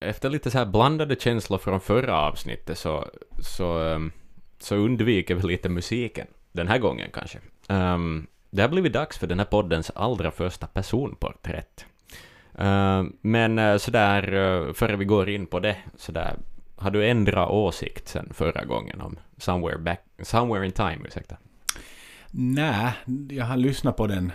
efter lite så här blandade känslor från förra avsnittet så, så, um, så undviker vi lite musiken den här gången kanske. Um, det har blivit dags för den här poddens allra första personporträtt. Uh, men uh, sådär, uh, före vi går in på det, sådär, har du ändrat åsikt sen förra gången om Somewhere, back, somewhere in Time, ursäkta? Nej, jag har lyssnat på den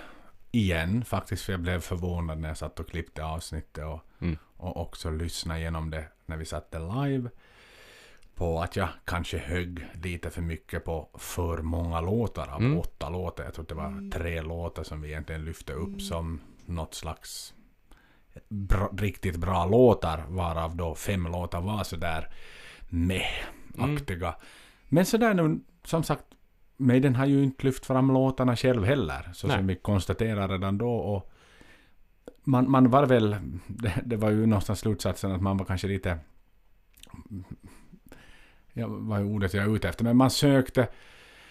igen faktiskt, för jag blev förvånad när jag satt och klippte avsnittet och, mm. Och också lyssnade igenom det när vi satte live. På att jag kanske högg lite för mycket på för många låtar av mm. åtta låtar. Jag tror det var mm. tre låtar som vi egentligen lyfte upp mm. som något slags bra, riktigt bra låtar, varav då fem låtar var sådär meh-aktiga. Mm. Men sådär nu, som sagt, Maiden har ju inte lyft fram låtarna själv heller, så som vi konstaterade redan då. Och man, man var väl, det, det, var ju någonstans slutsatsen att man var kanske lite, ja, vad är ordet jag är ute efter, men man sökte,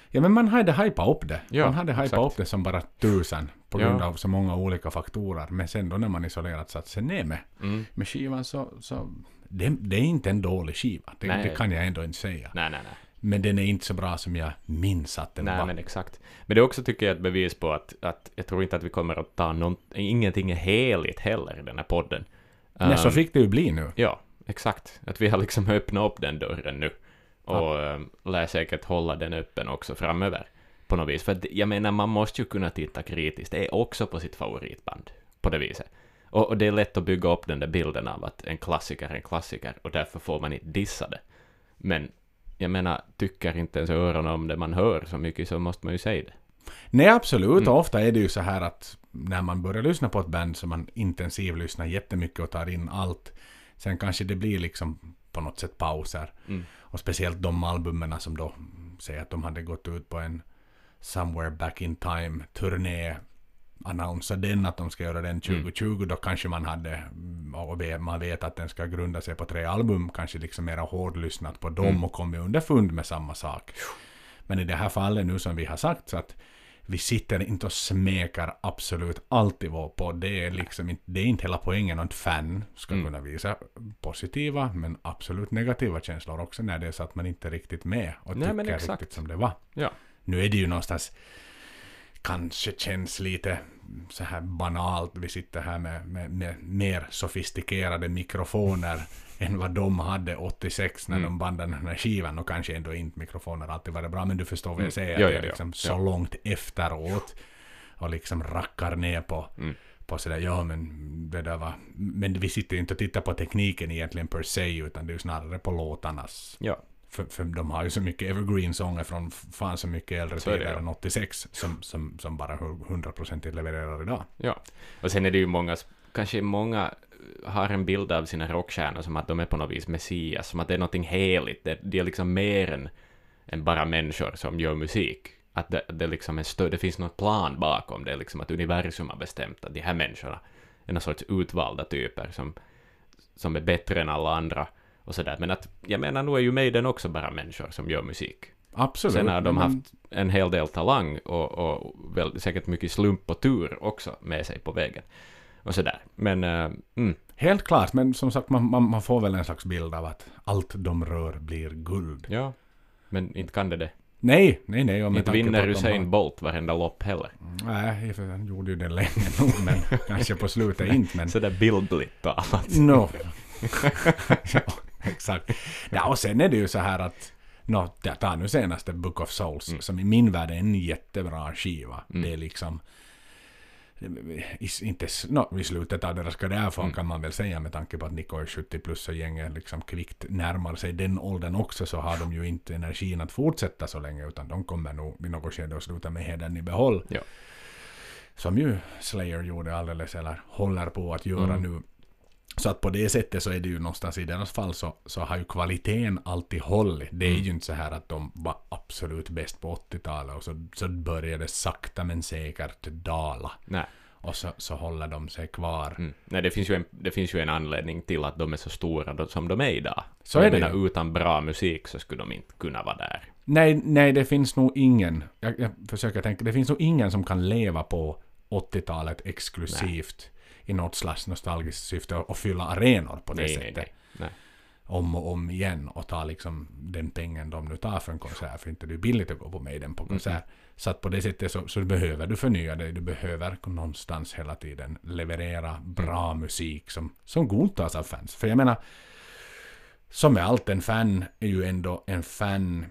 ja men man hade hypat upp det. Ja, man hade hypat upp det som bara tusen på grund ja. av så många olika faktorer. Men sen då när man isolerat satt sig ner med, mm. med skivan så, så det, det, är inte en dålig skiva. Det, det, kan jag ändå inte säga. Nej, nej, nej. Men den är inte så bra som jag minns att den Nej, var. men exakt. Men det är också, tycker jag, ett bevis på att, att jag tror inte att vi kommer att ta någon, ingenting är heligt heller i den här podden. Nej, um, så ehm, fick det ju bli nu. Ja, exakt. Att vi har liksom öppnat upp den dörren nu. Och ja. um, lär säkert hålla den öppen också framöver. På något vis. För att, jag menar, man måste ju kunna titta kritiskt. Det är också på sitt favoritband. På det viset. Och, och det är lätt att bygga upp den där bilden av att en klassiker är en klassiker och därför får man inte dissa det. Men jag menar, tycker inte ens öronen om det man hör så mycket så måste man ju säga det. Nej, absolut. Mm. ofta är det ju så här att när man börjar lyssna på ett band så man intensivt lyssnar jättemycket och tar in allt. Sen kanske det blir liksom på något sätt pauser. Mm. Och speciellt de albumen som då säger att de hade gått ut på en Somewhere Back in Time-turné annonsa den att de ska göra den 2020 mm. då kanske man hade och man vet att den ska grunda sig på tre album kanske liksom mera hårdlyssnat på dem mm. och kommit underfund med samma sak. Men i det här fallet nu som vi har sagt så att vi sitter inte och smekar absolut allt i vår podd. Det är liksom inte, det är inte hela poängen. Ett fan ska mm. kunna visa positiva men absolut negativa känslor också när det är så att man inte är riktigt med och Nej, tycker riktigt som det var. Ja. Nu är det ju någonstans kanske känns lite så här banalt. Vi sitter här med, med, med mer sofistikerade mikrofoner än vad de hade 86 när mm. de bandade den här skivan. Och kanske ändå inte mikrofoner alltid var det bra, men du förstår vad jag mm. säger. Mm. Ja, ja, ja, liksom så långt efteråt. Och liksom rackar ner på, mm. på sådär, ja men det där var... Men vi sitter ju inte och tittar på tekniken egentligen per se, utan det är ju snarare på låtarnas ja. För, för de har ju så mycket evergreen-sånger från fan så mycket äldre tider än 86 som, som, som bara 100% levererar idag. Ja, och sen är det ju många, kanske många har en bild av sina rockstjärnor som att de är på något vis messias, som att det är någonting heligt, det, de är liksom mer än, än bara människor som gör musik. Att det, det, liksom är stö- det finns något plan bakom det, liksom att universum har bestämt att de här människorna är någon sorts utvalda typer som, som är bättre än alla andra och sådär. Men att, jag menar, nu är ju Maiden också bara människor som gör musik. Absolut. Sen har de haft en hel del talang och, och väl, säkert mycket slump och tur också med sig på vägen. Och sådär. Men, uh, mm. Helt klart, men som sagt man, man, man, får väl en slags bild av att allt de rör blir guld. Ja, men inte kan det det. Nej, nej, nej. Inte vinner Usain har... Bolt varenda lopp heller. Nej, han gjorde ju det länge nog, men kanske på slutet inte. Men... Sådär bildligt talat. No. ja. Exakt. Ja, och sen är det ju så här att No, jag tar nu senaste Book of Souls, mm. som i min värld är en jättebra skiva. Mm. Det är liksom... Inte, no, I slutet av deras karriär mm. kan man väl säga med tanke på att Nico är 70 plus och gänget liksom kvickt närmar sig den åldern också så har de ju inte energin att fortsätta så länge utan de kommer nog vid något skede att sluta med heden i behåll. Ja. Som ju Slayer gjorde alldeles eller håller på att göra mm. nu. Så att på det sättet så är det ju någonstans i deras fall så, så har ju kvaliteten alltid hållit. Det är mm. ju inte så här att de var absolut bäst på 80-talet och så, så började det sakta men säkert dala. Nej. Och så, så håller de sig kvar. Mm. Nej, det finns, ju en, det finns ju en anledning till att de är så stora som de är idag. Så är det menar, ju. Utan bra musik så skulle de inte kunna vara där. Nej, nej det finns nog ingen. Jag, jag försöker tänka, det finns nog ingen som kan leva på 80-talet exklusivt. Nej i något slags nostalgiskt syfte och, och fylla arenor på det Nej, sättet. nej. nej. Om och om igen och ta liksom den pengen de nu tar för en konsert, för inte det är billigt att gå på Maiden på konsert. Så att på det sättet så, så behöver du förnya dig, du behöver någonstans hela tiden leverera bra musik som, som godtas av fans. För jag menar, som med allt, en fan är ju ändå en fan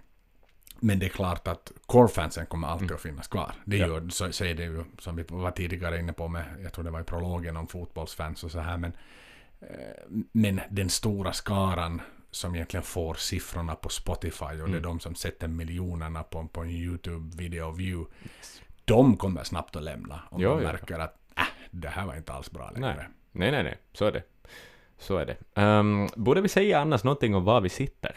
men det är klart att core-fansen kommer alltid att finnas kvar. Det Ja. gör, så, så är det ju, som vi var tidigare inne på med, jag tror det var i prologen om fotbollsfans och så här, men, eh, men den stora skaran som egentligen får siffrorna på Spotify och det är Mm. de som sätter miljonerna på, på en YouTube-video view, de kommer snabbt att lämna om Jo, de märker att äh, det här var inte alls bra längre. Nej. Nej, nej, nej. Så är det. Så är det. Um, borde vi säga annars någonting om var vi sitter?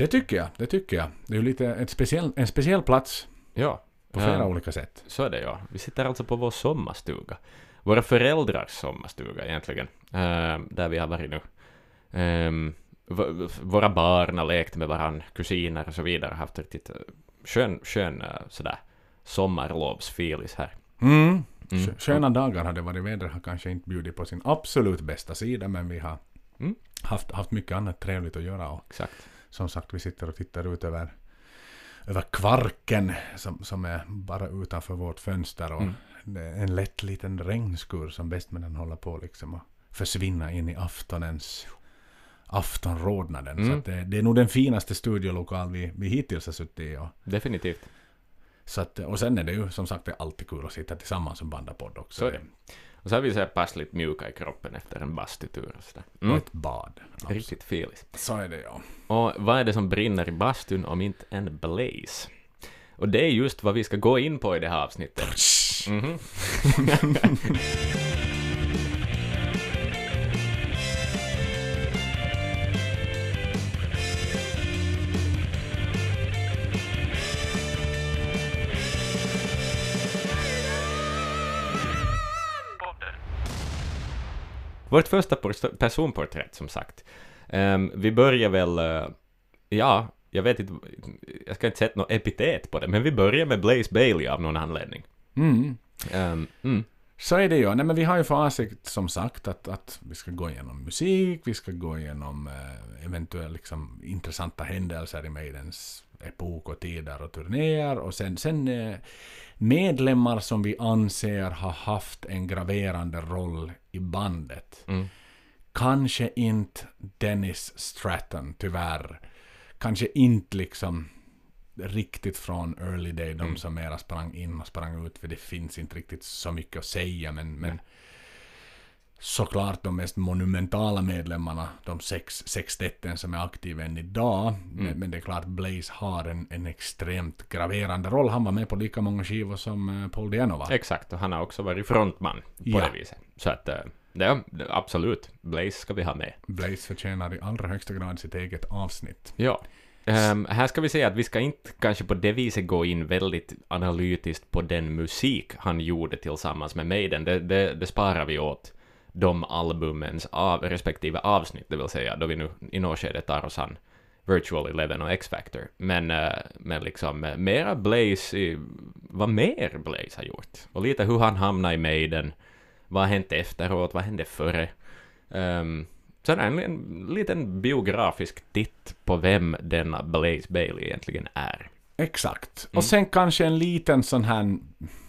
Det tycker jag, det tycker jag. Det är ju lite ett speciell, en speciell plats Ja. på flera ehm, olika sätt. Så är det ja. Vi sitter alltså på vår sommarstuga. Våra föräldrars sommarstuga egentligen. Ehm, där vi har varit nu. V- våra barn har lekt med varann, kusiner och så vidare. Haft riktigt skön, skön eh, sådär sommarlovsfilis här. Mm. Mm. Skö- Sköna dagar har det varit. Vädret har kanske inte bjudit på sin absolut bästa sida, men vi har Mm. haft, haft mycket annat trevligt att göra. Och Exakt. Som sagt, vi sitter och tittar ut över, över Kvarken som, som är bara utanför vårt fönster. Och Mm. en lätt liten regnskur som bästmännen håller på liksom att försvinna in i aftonens aftonrodnaden. Så Mm. att det, det är nog den finaste studiolokal vi, vi hittills har suttit i. Och, Definitivt. så att, och sen är det ju som sagt det alltid kul att sitta tillsammans och banda podd också. Så det. Och så har vi så här passligt mjuka i kroppen efter en bastutur och. Och Mm. ett bad. Riktigt filis. Så är det ja. Och vad är det som brinner i bastun om inte en blaze? Och det är just vad vi ska gå in på i det här avsnittet. Mhm. Vårt första pers- personporträtt, som sagt. Ehm, vi börjar väl, eh, ja, jag vet inte, jag ska inte sätta något epitet på det, men vi börjar med Blaze Bailey av någon anledning. Mm. Ehm, mm, Så är det ju. Nej, men vi har ju för avsikt som sagt att, att vi ska gå igenom musik, vi ska gå igenom eh, eventuellt liksom, intressanta händelser i Maidens epok och tider och turnéer och sen, sen eh, medlemmar som vi anser har haft en graverande roll i bandet. mm, Kanske inte Dennis Stratton, tyvärr. Kanske inte liksom riktigt från early day, de Mm. som mera sprang in och sprang ut, för det finns inte riktigt så mycket att säga, men, men Mm. Såklart de mest monumentala medlemmarna, de sex sextetten som är aktiva än idag, men, Mm. men det är klart Blaze har en, en extremt graverande roll. Han var med på lika många skivor som eh, Paul Diano var. exakt, och han har också varit frontman på Ja. det viset. Så att, eh, det, det, absolut, Blaze ska vi ha med. Blaze förtjänar i allra högsta grad sitt eget avsnitt. Ja. Ehm, här ska vi säga att vi ska inte kanske på det viset gå in väldigt analytiskt på den musik han gjorde tillsammans med Maiden. Det, det, det sparar vi åt de albumens av, respektive avsnitt, det vill säga då vi nu i något skede tar oss an Virtual Eleven och X-Factor. Men, eh, men liksom eh, mera Blaze, i, vad mer Blaze har gjort. Och lite hur han hamnade i Maiden, vad har hänt efteråt, vad hände före. Um, sen en, en liten biografisk titt på vem denna Blaze Bailey egentligen är. Exakt. Mm. Och sen kanske en liten sån här,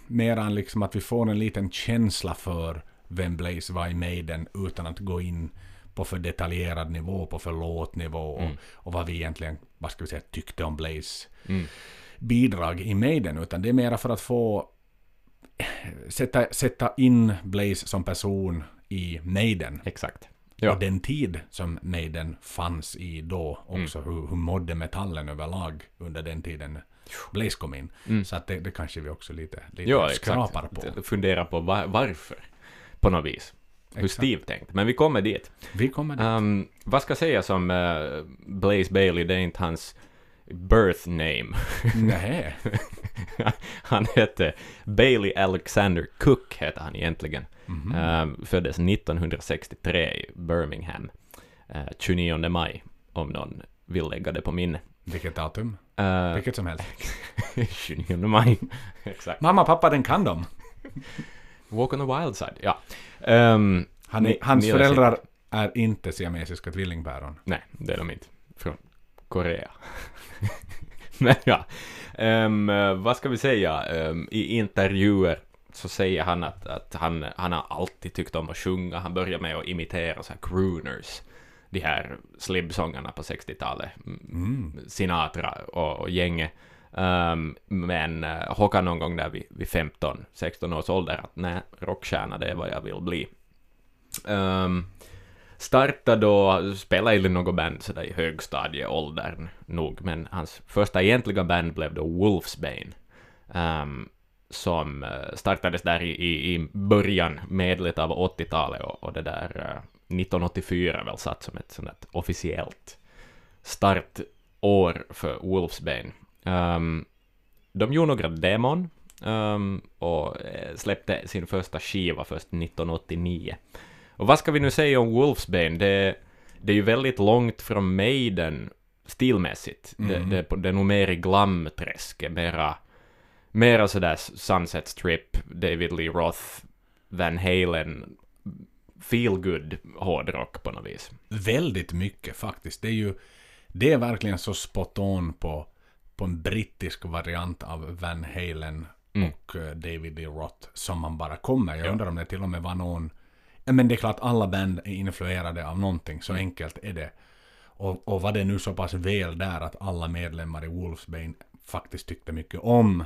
mera liksom att vi får en liten känsla för vem Blaze var i Maiden utan att gå in på för detaljerad nivå, på för låtnivå och, Mm. och vad vi egentligen, vad ska vi säga, tyckte om Blaze Mm. bidrag i Maiden, utan det är mera för att få sätta, sätta in Blaze som person i Maiden. Exakt. Ja. Och den tid som Maiden fanns i då också, Mm. hur, hur mådde metallen överlag under den tiden Blaze kom in. Mm. Så att det, det kanske vi också lite, lite Ja, skrapar exakt. på. Fundera på va- varför, på något vis. Hur Exakt. Steve tänkt. Men vi kommer dit. Vi kommer dit. Um, vad ska sägas om uh, Blaze Bailey? Det är inte hans birth name. Nej. han hette Bailey Alexander Cook, heter han egentligen. Mhm. Um, föddes 1963 i Birmingham. Uh, 29 maj, om någon vill lägga det på minne. Vilket datum? Uh, Vilket som helst. 29 maj. Exakt. Mamma, pappa, den kan de. Walk on the wild side, ja. Um, Han, ni- hans ni föräldrar är inte siamesiska tvillingpäron. Nej, det är de inte. Från Korea. Men ja, Ehm, eh, vad ska vi säga? Ehm, I intervjuer så säger han att, att han, han har alltid tyckt om att sjunga. Han börjar med att imitera så här crooners, de här slibsångarna på 60-talet. Mm. Sinatra och, och gänget. Um, men uh, Håkan någon gång där vid, vid 15-16 års ålder att nej, rockstjärna det är vad jag vill bli. Um, startade då, spelade i något band sådär i högstadieåldern nog, men hans första egentliga band blev då Wolfsbane, um, som eh, startades där i, i, i början, medlet av 80-talet, och, och det där eh, uh, 1984 väl satt som ett sånt där officiellt startår för Wolfsbane. Um, de gjorde några demon um, och eh, släppte sin första skiva först 1989. Och vad ska vi nu säga om Wolfsbane? Det, det är ju väldigt långt från Maiden stilmässigt. Det, Mm. det, det är nog mer i glamträsket, mera, mera sådär Sunset Strip, David Lee Roth, Van Halen, feel good hårdrock på något vis. Väldigt mycket faktiskt. Det är ju det är verkligen så spot on på, på en brittisk variant av Van Halen Mm. och eh, David Lee Roth som man bara kommer. Jag Ja. undrar om det till och med var någon... Men det är klart alla band är influerade av någonting, så enkelt är det. Och, och var det nu så pass väl där att alla medlemmar i Wolfsbane faktiskt tyckte mycket om,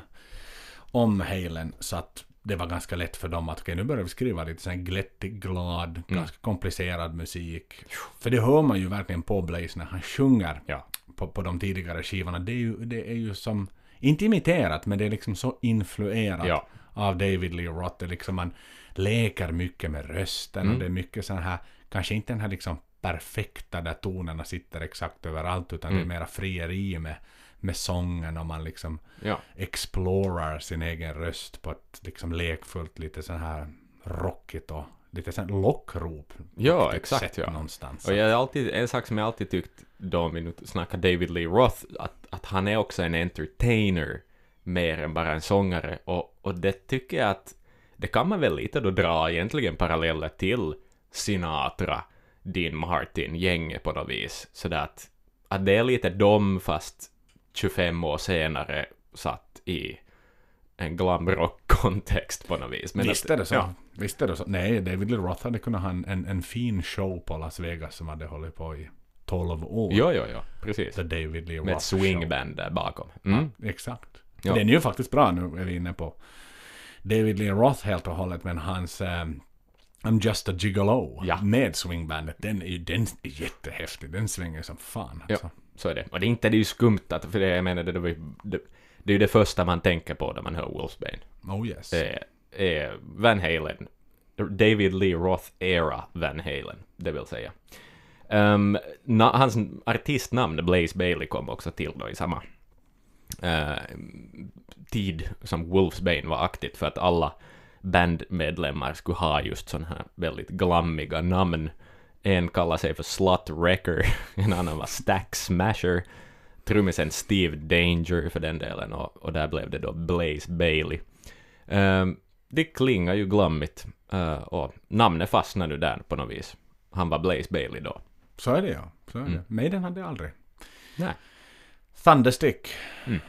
om Halen, så att det var ganska lätt för dem att okej, nu börjar vi skriva lite sån glättig, glad, ganska komplicerad musik. För det hör man ju verkligen på Blaze när han sjunger Ja. På, på de tidigare skivorna. Det är ju, det är ju som, inte imiterat, men det är liksom så influerat Ja. av David Lee Roth. Det liksom man leker mycket med rösten Mm. och det är mycket sån här, kanske inte den här liksom perfekta där tonerna sitter exakt överallt, utan Mm. det är mera frieri med, med sången och man liksom Ja. explorar sin egen röst på ett liksom lekfullt, lite så här rockigt och lite sån lockrop. Ja, exakt, ja. Någonstans. Och jag alltid, en sak som jag alltid tyckt då om vi nu snackar David Lee Roth, att, att han är också en entertainer mer än bara en sångare. Och, och det tycker jag att det kan man väl lite då dra egentligen paralleller till Sinatra, Dean Martin, gänget på något vis. Sådär att, att det är lite dem fast 25 år senare satt i en glamrock-kontext på något vis. Men Visst är det så. Ja, Visst är det så. Nej, David Lee Roth hade kunnat ha en, en, en fin show på Las Vegas som hade hållit på i 12 år. jo, jo, jo, precis. The David Lee Roth Med ett swingband där bakom. Mm. Ja, exakt. Ja. Den är ju faktiskt bra nu, är vi inne på David Lee Roth helt och hållet, men hans ehm, I'm just a gigolo Ja. med swingbandet, den är den är jättehäftig. Den svänger som fan. Ja. Alltså. Så är det. Och det är inte det är ju skumt att, för det, jag menar, det, det, det, det är ju det första man tänker på när man hör Wolfsbane. Oh yes. Det är Van Halen. David Lee Roth era Van Halen, det vill säga. Um, na, hans artistnamn, Blaze Bailey, kom också till då i samma uh, tid som Wolfsbane var aktivt för att alla bandmedlemmar skulle ha just sådana här väldigt glammiga namn. En kallade sig för Slut Wrecker, en annan var Stack Smasher, trummisen Steve Danger för den delen, och, och där blev det då Blaze Bailey. Um, det klingar ju glammigt, uh, och namnet fastnar nu där på något vis. Han var Blaze Bailey då. Så är det ja. Så är Mm. det. Maiden hade jag aldrig. Nej. Thunderstick. Mm.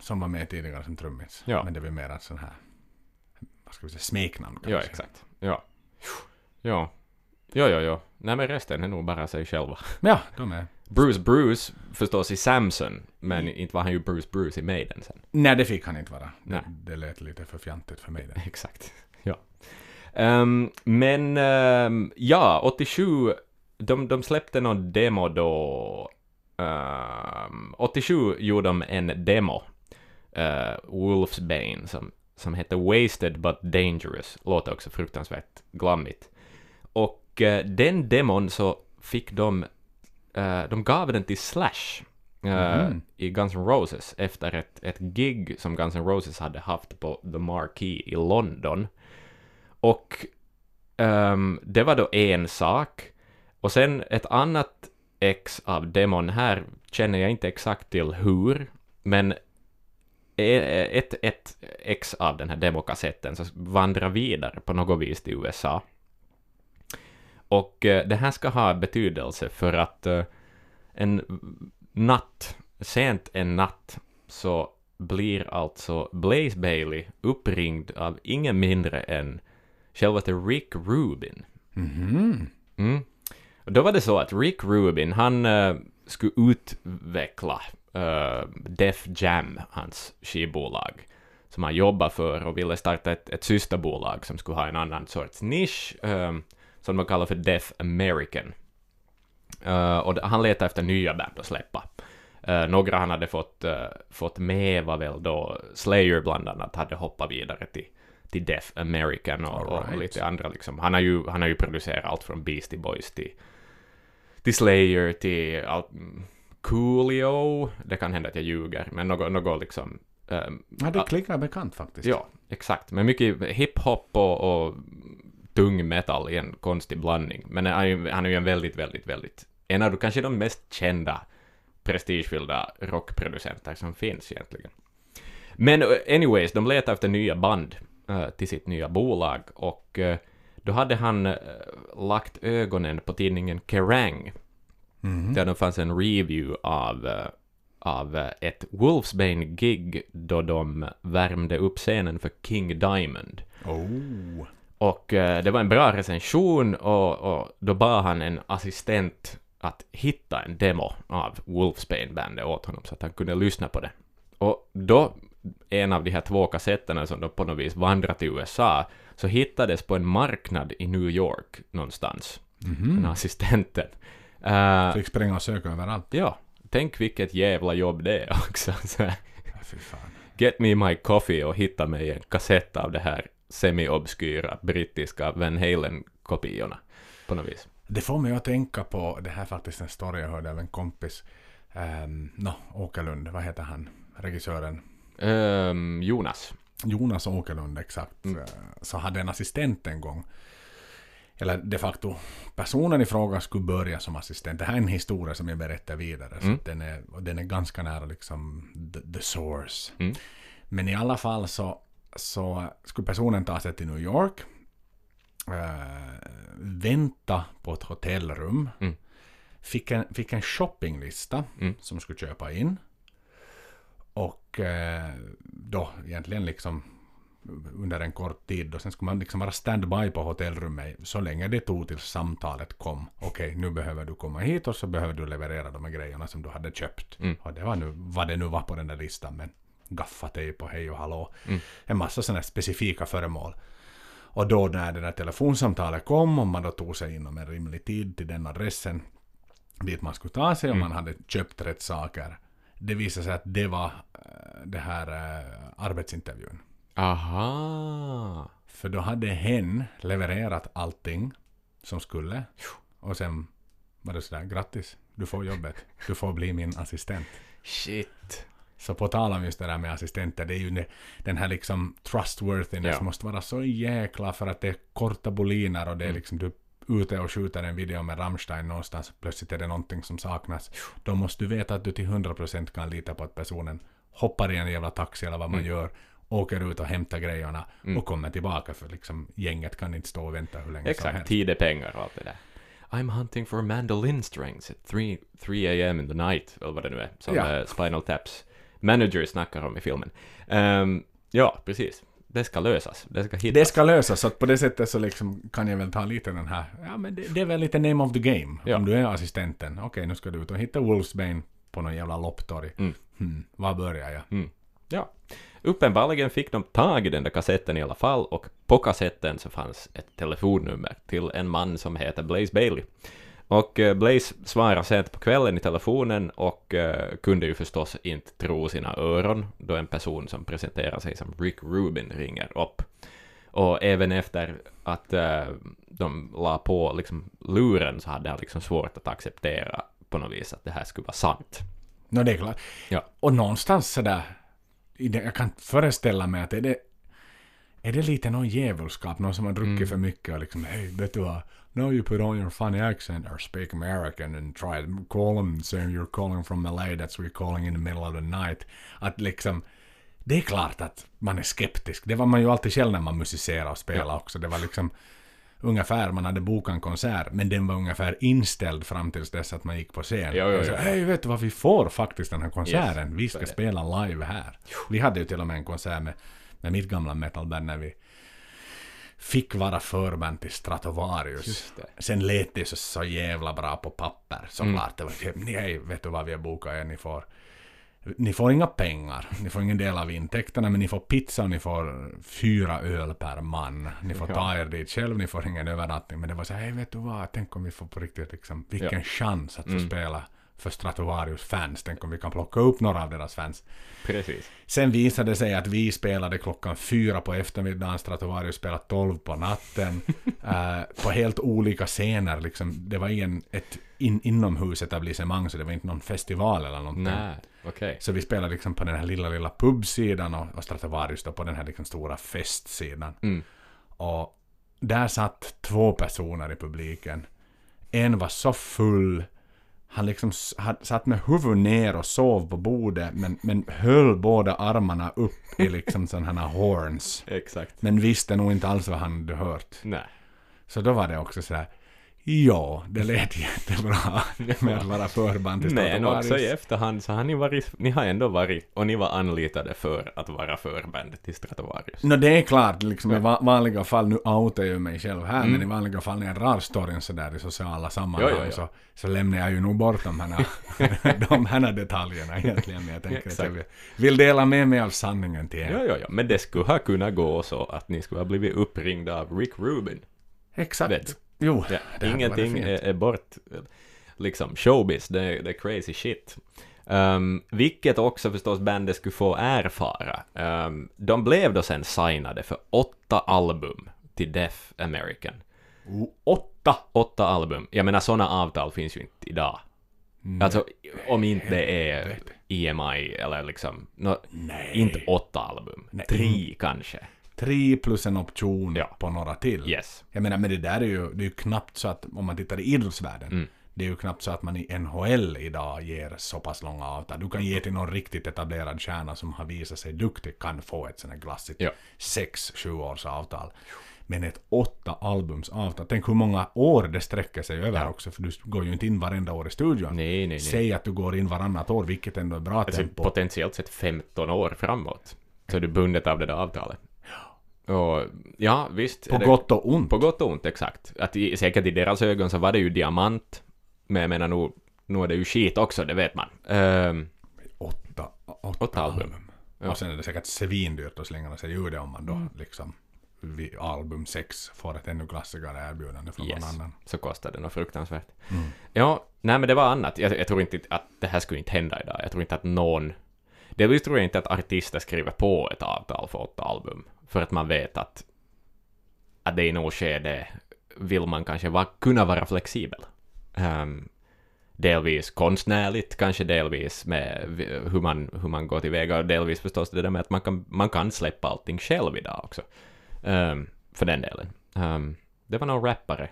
Som var med tidigare som trummis. Ja. Men det var mer en sån här, vad ska vi säga, smeknamn kanske. Ja, exakt. Ja. Ja. Ja, ja, ja. Nej, men resten är nog bara sig själva. Ja, de är. Bruce Bruce förstås i Samson, men inte var han ju Bruce Bruce i Maiden sen. Nej, det fick han inte vara. Nej. Det, det lät lite för fjantigt för mig. Det. Exakt. Ja. Ehm, men ehm, ja, 87, de, de släppte någon demo då. Ehm, 87 gjorde de en demo, uh, Wolfsbane, som, som hette Wasted But Dangerous. Låter också fruktansvärt glammigt. Och eh, den demon så fick de, eh, de gav den till Slash. eh, Mhm. i Guns N' Roses efter ett, ett gig som Guns N' Roses hade haft på The Marquee i London. Och ehm, det var då en sak. Och sen ett annat ex av demon här känner jag inte exakt till hur, men e- ett, ett ex av den här demokassetten så vandrar vidare på något vis till USA. Och eh, det här ska ha betydelse för att eh, en natt, sent en natt, så blir alltså Blaze Bailey uppringd av ingen mindre än självaste Rick Rubin. Mhm. Mm. Och då var det så att Rick Rubin, han eh, skulle utveckla eh, Def Jam, hans skivbolag, som han jobbar för och ville starta ett, ett systerbolag som skulle ha en annan sorts nisch, eh, som de kallar för Def American. Eh, och han letade efter nya band att släppa. Eh, några han hade fått, eh, fått med var väl då Slayer bland annat hade hoppat vidare till, till Def American och, All och right. lite andra liksom. Han har ju, han har ju producerat allt från Beastie Boys till, till Slayer till allt, mm, Coolio, det kan hända att jag ljuger, men något, något liksom ehm, Ja, det klickar bekant faktiskt. Ja, exakt. Men mycket hiphop och, och tung metal i en konstig blandning. Men han är, ju, han är ju en väldigt, väldigt, väldigt... En av de, kanske de mest kända prestigefyllda rockproducenter som finns egentligen. Men eh, anyways, de letar efter nya band eh, till sitt nya bolag och eh, då hade han eh, lagt ögonen på tidningen Kerrang Mhm. där det fanns en review av, eh, av eh, ett Wolfsbane-gig då de värmde upp scenen för King Diamond. Oh. Och det var en bra recension och, och då bad han en assistent att hitta en demo av Wolfsbane-bandet åt honom så att han kunde lyssna på det. Och då, en av de här två kassetterna som då på något vis vandrade till USA, så hittades på en marknad i New York någonstans, den Mhm. här assistenten. Eh, Fick springa och söka överallt. Ja, tänk vilket jävla jobb det är också. Så Ja. Get me my coffee och hitta mig en kassett av det här semi-obskyra brittiska Van Halen-kopiorna på något vis. Det får mig att tänka på, det här är faktiskt en story jag hörde av en kompis. Um, no, Åkerlund, vad heter han? Regissören. Ehm, Jonas. Jonas Åkerlund exakt. Mm. eh, Så hade en assistent en gång. Eller de facto, personen i fråga skulle börja som assistent. Det här är en historia som jag berättar vidare. Så Mm. att den, är, den är ganska nära liksom the, the source. Mm. Men i alla fall så, så skulle personen ta sig till New York. eh, vänta på ett hotellrum. Mm. Fick, en, fick en shoppinglista Mm. som skulle köpa in. Och eh, då egentligen liksom under en kort tid och sen skulle man liksom vara standby på hotellrummet så länge det tog tills samtalet kom. Okej, nu behöver du komma hit och så behöver du leverera de här grejerna som du hade köpt. Mm. Och det var nu vad det nu var på den där listan. Men gaffatejp och hej och hallå. Mm. En massa sådana specifika föremål. Och då när det där telefonsamtalet kom och man då tog sig inom en rimlig tid till den adressen dit man skulle ta sig och Mm. man hade köpt rätt saker. Det visade sig att det var eh, det här eh, arbetsintervjun. Aha. För då hade hen levererat allting som skulle. Och sen var det sådär, grattis, du får jobbet. Du får bli min assistent. Shit. Så på tal om just det där med assistenter, det är ju den här liksom trustworthiness Ja. måste vara så jäkla för att det är korta boliner och det är Mm. liksom du ute och skjuter en video med Rammstein någonstans plötsligt är det någonting som saknas. Då måste du veta att du till 100% kan lita på att personen hoppar i en jävla taxi eller vad man Mm. gör, åker ut och hämtar grejerna Mm. och kommer tillbaka för liksom gänget kan inte stå och vänta hur länge som Exakt, helst. tid är pengar och allt det där. I'm hunting for mandolin strings at 3, 3 a.m. in the night, eller vad det nu är, som Ja. eh, Spinal Taps manager snackar om i filmen. Ehm, ja, precis. Det ska lösas. Det ska hittas. Det ska lösas, så på det sättet så liksom kan jag väl ta lite den här, ja men det, det är väl lite name of the game. Ja. Om du är assistenten, okej nu ska du ut och hitta Wolfsbane på någon jävla lopptorg. Mm. Hmm, var börjar jag? Ja. Uppenbarligen fick de tag i den där kassetten i alla fall och på kassetten så fanns ett telefonnummer till en man som heter Blaze Bailey. Och eh, Blaze svarade sent på kvällen i telefonen och eh, kunde ju förstås inte tro sina öron då en person som presenterar sig som Rick Rubin ringer upp. Och även efter att eh, de la på liksom luren så hade han liksom svårt att acceptera på något vis att det här skulle vara sant. Nå det är klart. Ja. Och någonstans sådär, jag kan föreställa mig att är det, är det lite någon djävulskap, någon som har druckit Mm. för mycket och liksom, hej vet du vad, now you put on your funny accent or speak American and try to call them saying you're calling from LA, that's you're calling in the middle of the night. Att liksom, det är klart att man är skeptisk. Det var man ju alltid själv när man musicerade och spelade också. Det var liksom ungefär, man hade bokat en konsert, men den var ungefär inställd fram tills dess att man gick på scen. Och så, jo. Hej, vet du vad, vi får faktiskt den här konserten. Yes, vi ska spela live här. Vi hade ju till och med en konsert med, med mitt gamla metalband när vi fick vara förband till Stratovarius. Sen lät det så, så jävla bra på papper. Såklart. Det var typ, nej, vet du vad vi har bokat er? Ni får, ni får inga pengar. Ni får ingen del av intäkterna, men ni får pizza och ni får fyra öl per man. Ni får ta er dit själv, ni får ingen övernattning. Men det var så här, hej, vet du vad? Tänk om vi får på riktigt liksom, vilken Ja. chans att få Mm. spela för Stratovarius fans. Tänk om vi kan plocka upp några av deras fans. Precis. Sen visade det sig att vi spelade klockan fyra på eftermiddagen, Stratovarius spelade tolv på natten. eh, på helt olika scener. Liksom. Det var i en, ett in, inomhusetablissemang, så det var inte någon festival eller någonting. Nej, okej. Så vi spelade liksom på den här lilla, lilla pubsidan och, och Stratovarius då på den här liksom stora festsidan. Mm. Och där satt två personer i publiken. En var så full, han liksom satt med huvudet ner och sov på bordet, men, men höll båda armarna upp i liksom sådana här horns. Exakt. Men visste nog inte alls vad han hade hört. Nej. Så då var det också så här. Ja, det lät jättebra med att vara förband till Men Stratovarius. också i efterhand så har ni varit, ni har ändå varit, och ni var anlitade för att vara förband till Stratovarius. Nå det är klart, liksom i va- vanliga fall, nu outar jag mig själv här, Mm. men i vanliga fall när jag drar storyn sådär i sociala sammanhang Jo, jo, jo. Så, så lämnar jag ju nog bort de här, de här detaljerna egentligen. Men jag tänker att jag vill, vill dela med mig av sanningen till er. Ja, ja, ja, men det skulle ha kunnat gå så att ni skulle ha blivit uppringda av Rick Rubin. Exakt. Vet. Jo, Ja, ingenting är, är bort, liksom, showbiz, det, är- det är crazy shit. Um, vilket också förstås bandet skulle få erfara. Um, de blev då sen signade för åtta album till Deaf American. O- åtta! Åtta album. Jag menar, sådana avtal finns ju inte idag. Alltså, om inte det är. EMI eller liksom, Nej. inte åtta album. Nej. Tre kanske. Tre plus en option Ja. på några till. Yes. Jag menar, men det där är ju, det är ju knappt så att, om man tittar i idrottsvärlden, Mm. det är ju knappt så att man i NHL idag ger så pass långa avtal. Du kan ge till någon riktigt etablerad stjärna som har visat sig duktig, kan få ett sånt här glassigt Ja. sex, sju års avtal. Men ett åtta albums avtal, tänk hur många år det sträcker sig över Ja. också, för du går ju inte in varenda år i studion. Nej, nej, nej. Säg att du går in varannat år, vilket ändå är bra Alltså tempo. potentiellt sett 15 år framåt. Så är du bundet av det där avtalet. Och ja, visst. På det- gott och ont. På gott och ont, exakt. Att i, säkert i deras ögon så var det ju diamant. Men jag menar, nu, nu är det ju skit också, det vet man. Ehm, Åtta, åtta, Åtta album. album. Ja. Och sen är det säkert svindyrt att slänga sig ur det om man då liksom vid album 6 får ett ännu klassigare erbjudande från Yes. någon annan. så kostar det något fruktansvärt. Mm. Ja, nej men det var annat. Jag, jag tror inte att det här skulle inte hända idag. Jag tror inte att någon... Delvis tror jag inte att artister skriver på ett avtal för åtta album. För att man vet att, att det i något skede vill man kanske va, kunna vara flexibel. Um, delvis konstnärligt, kanske delvis med hur man, hur man går tillväga och delvis förstås det där med att man kan, man kan släppa allting själv idag också. Um, för den delen. Um, det var någon rappare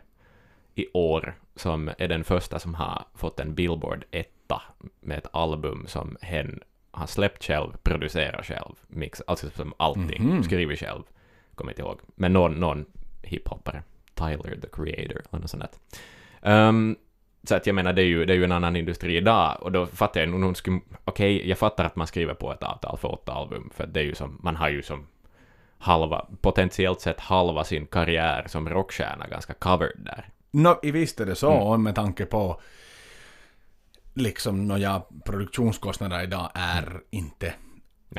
i år som är den första som har fått en Billboard etta med ett album som hen har släppt själv, producerat själv, mix, alltså som allting, Mhm. skrivit själv, kommer inte ihåg. Men någon, någon hiphoppare, Tyler the Creator, eller något sånt där. Ehm, så att jag menar, det är, ju, det är ju en annan industri idag, och då fattar jag nog, hon skulle, okej, jag fattar att man skriver på ett avtal för åtta album, för det är ju som, man har ju som halva, potentiellt sett halva sin karriär som rockstjärna ganska covered där. I visst är det så, Mm. med tanke på liksom nåja, produktionskostnader idag är inte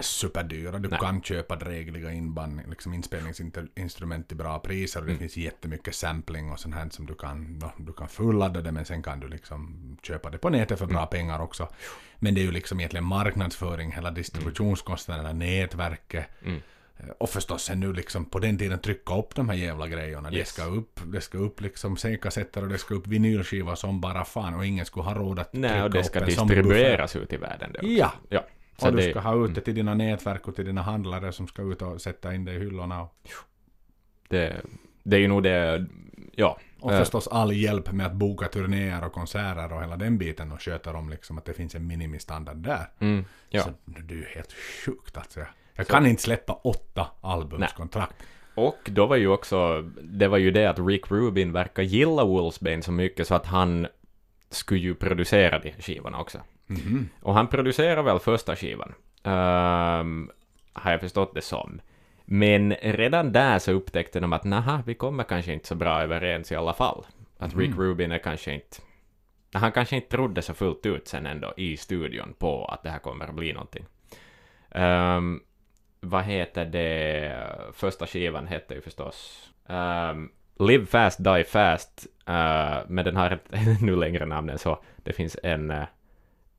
superdyra. Du Nej. kan köpa drägliga inband, liksom inspelningsinstrument till bra priser och det Mm. finns jättemycket sampling och sånt här som du kan, då, du kan fulladda det men sen kan du liksom köpa det på nätet för bra Mm. pengar också. Men det är ju liksom egentligen marknadsföring, hela distributionskostnaderna, nätverket. Mm. Och förstås sen nu liksom på den tiden trycka upp de här jävla grejerna. Det Yes. ska upp, det ska upp liksom C-kassetter och det ska upp vinylskivor som bara fan och ingen skulle ha råd att Nej, och trycka det ska upp en sån distribueras ut i världen. Det också. Ja. ja. buffert. Och du det- ska ha ut det till dina nätverk och till dina handlare som ska ut och sätta in det i hyllorna. Och, det, det är ju nog det, ja. och Eh, förstås all hjälp med att boka turnéer och konserter och hela den biten och sköta om liksom att det finns en minimistandard där. Mm, ja. Så det är ju helt sjukt alltså. Jag kan inte släppa åtta albumskontrakt. Och då var ju också, det var ju det att Rick Rubin verkar gilla Wolfsbane så mycket så att han skulle ju producera de skivorna också. Mhm. Och han producerar väl första skivan, ehm, har jag förstått det som. Men redan där så upptäckte de att naha, vi kommer kanske inte så bra överens i alla fall. Att Rick Rubin är kanske inte... Han kanske inte trodde så fullt ut sen ändå i studion på att det här kommer att bli någonting. Ehm, vad heter det? Första skivan hette ju förstås ehm, Live Fast Die Fast, eh, men den har ett ännu längre namn än så. Det finns en, eh,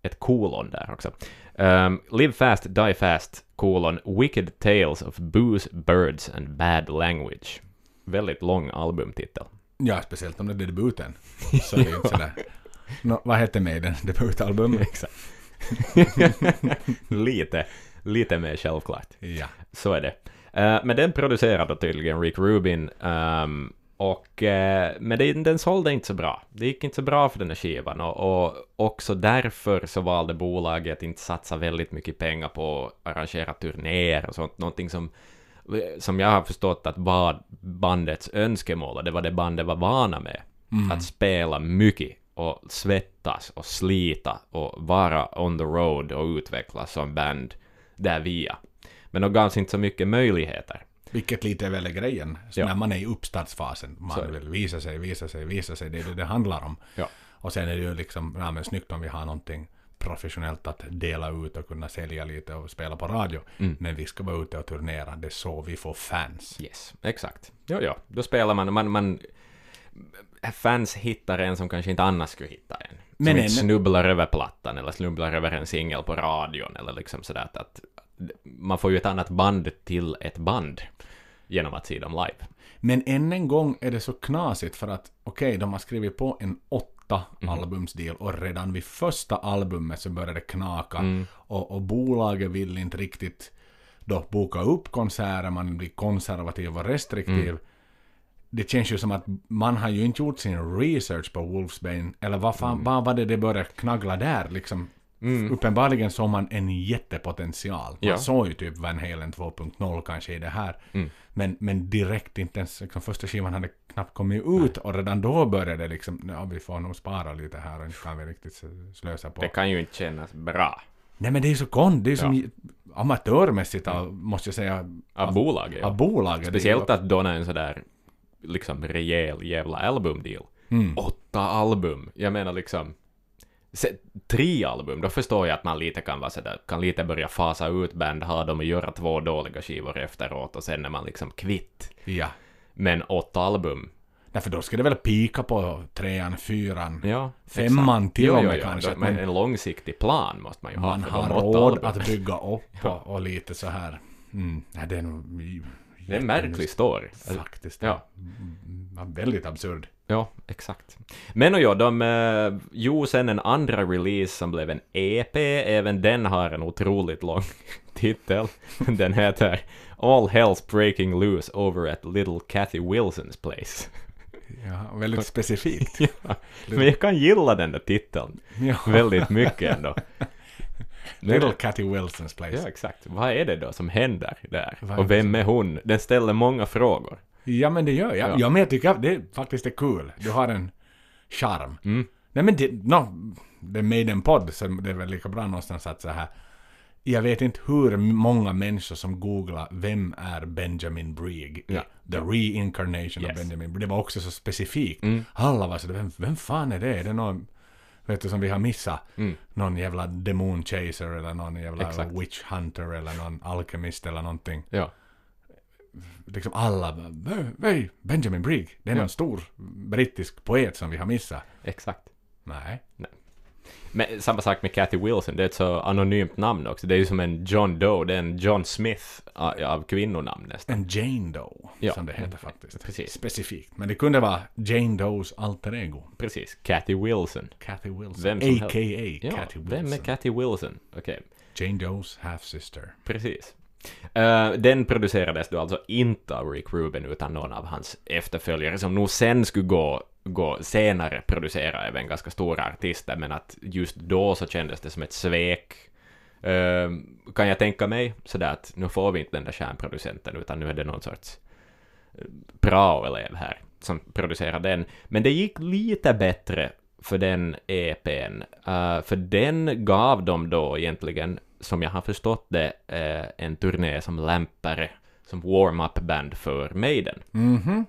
ett kolon där också. Ehm, Live Fast Die Fast, kolon Wicked Tales of Booze, Birds and Bad Language. Väldigt lång albumtitel. Ja, speciellt om det är debuten. Så är det ju inte sådär. Nå, vad hette Maiden debutalbum? Exakt. lite, lite mer självklart. Ja. Så är det. Eh, men den producerade tydligen Rick Rubin. ehm, och, eh, men den, den sålde inte så bra. Det gick inte så bra för den här skivan. Och, och också därför så valde bolaget att inte satsa väldigt mycket pengar på att arrangera turnéer och sånt. Någonting som, som jag har förstått att var bandets önskemål och det var det bandet var vana med. Att spela mycket och svettas och slita och vara on the road och utvecklas som band där via. Men de gavs inte så mycket möjligheter. Vilket lite är väl är grejen. Så Ja. När man är i uppstartsfasen. Så Man det. vill visa sig, visa sig, visa sig. Det är det det handlar om. Ja. Och sen är det ju liksom, ja men snyggt om vi har någonting professionellt att dela ut och kunna sälja lite och spela på radio. Mm. Men vi ska vara ute och turnera. Det är så vi får fans. Yes, exakt. Ja, ja, då spelar man, man, man fans hittar en som kanske inte annars skulle hitta en. Som Men inte en- snubblar över plattan eller snubblar över en singel på radion eller liksom sådär att, man får ju ett annat band till ett band genom att se dem live. Men än en gång är det så knasigt för att okej, de har skrivit på en åtta Mhm. albumsdeal och redan vid första albumet så började det knaka Mm. och, och bolaget vill inte riktigt då boka upp konserter, man blir konservativ och restriktiv. Mm. Det känns ju som att man har ju inte gjort sin research på Wolfsbane, eller vad fan, vad var det det började knagla där liksom? Uppenbarligen såg man en jättepotential. Man Ja. såg ju typ Van Halen 2.0 kanske i det här. Mm. Men, men direkt inte ens, liksom, första skivan hade knappt kommit ut och redan då började det liksom, ja vi får nog spara lite här och inte kan vi riktigt slösa på. Det kan ju inte kännas bra Nej men det är ju så kon, det är ju som amatörmässigt av, måste jag säga, av bolaget. av bolaget. Speciellt att Donna är en sådär liksom rejäl jävla albumdeal. Mm. Åtta album. Jag menar liksom tre album, då förstår jag att man lite kan vara sådär, kan lite börja fasa ut band, ha dem och göra två dåliga skivor efteråt och sen är man liksom kvitt. Ja. Men åtta album, Därför då ska det väl pika på trean, fyran, ja. femman exakt. till och med kanske. då- Men en långsiktig plan måste man ju ha man för har råd album. att bygga upp och, och lite så här. Mm. Nej, det är nog... Det är en märklig story. Faktiskt. Ja. Mm, ja, väldigt absurd. Ja, exakt. Men och ja, de eh, gjorde sen en andra release som blev en EP. Även den har en otroligt lång titel. Den heter All Hell's Breaking Loose Over at Little Cathy Wilsons Place. Ja, väldigt specifikt. ja, men jag kan gilla den där titeln ja. väldigt mycket ändå. Little Cathy Wilsons place. Ja, exakt. Vad är det då som händer där? Vad Och vem är hon? Den ställer många frågor. Ja, men det gör jag. Ja. Men jag tycker att det faktiskt är kul. Du har en charm. Mm. Nej, men det, no, det är made en podd, så det är väl lika bra någonstans att så här. Jag vet inte hur många människor som googlar vem är Benjamin Brigg? Ja. The reincarnation Yes. of Benjamin Brigg. Det var också så specifikt. Mm. Alla var så vem, vem fan är det? Är det någon, vet du, som vi har missat? Mm. Någon jävla demon chaser eller någon jävla Exakt. witch hunter eller någon alkemist eller någonting Ja. liksom alla nej, Benjamin Brigg, det är Ja. någon stor brittisk poet som vi har missat. Exakt. Nej. Men samma sak med Cathy Wilson, det är ett så anonymt namn också. Det är ju som en John Doe, det är en John Smith av, av kvinnonamn nästan. En Jane Doe, Ja. som det heter faktiskt. Precis. Specifikt. Men det kunde vara Jane Does alter ego. Precis, Cathy Wilson. Cathy Wilson. Vem som A.k.a. Ja, Cathy Wilson. vem är Cathy Wilson? Okej, Jane Does half-sister. precis. Eh, den producerades då alltså inte av Rick Rubin utan någon av hans efterföljare som nog sen skulle gå, gå senare producera även ganska stora artister men att just då så kändes det som ett svek Ehm, kan jag tänka mig sådär att nu får vi inte den där stjärnproducenten utan nu är det någon sorts eh, prao-elev här som producerar den. Men det gick lite bättre för den EPn, uh, för den gav dem då egentligen, som jag har förstått det, uh, en turné som lämpare, som warm-up band för Maiden. Mhm.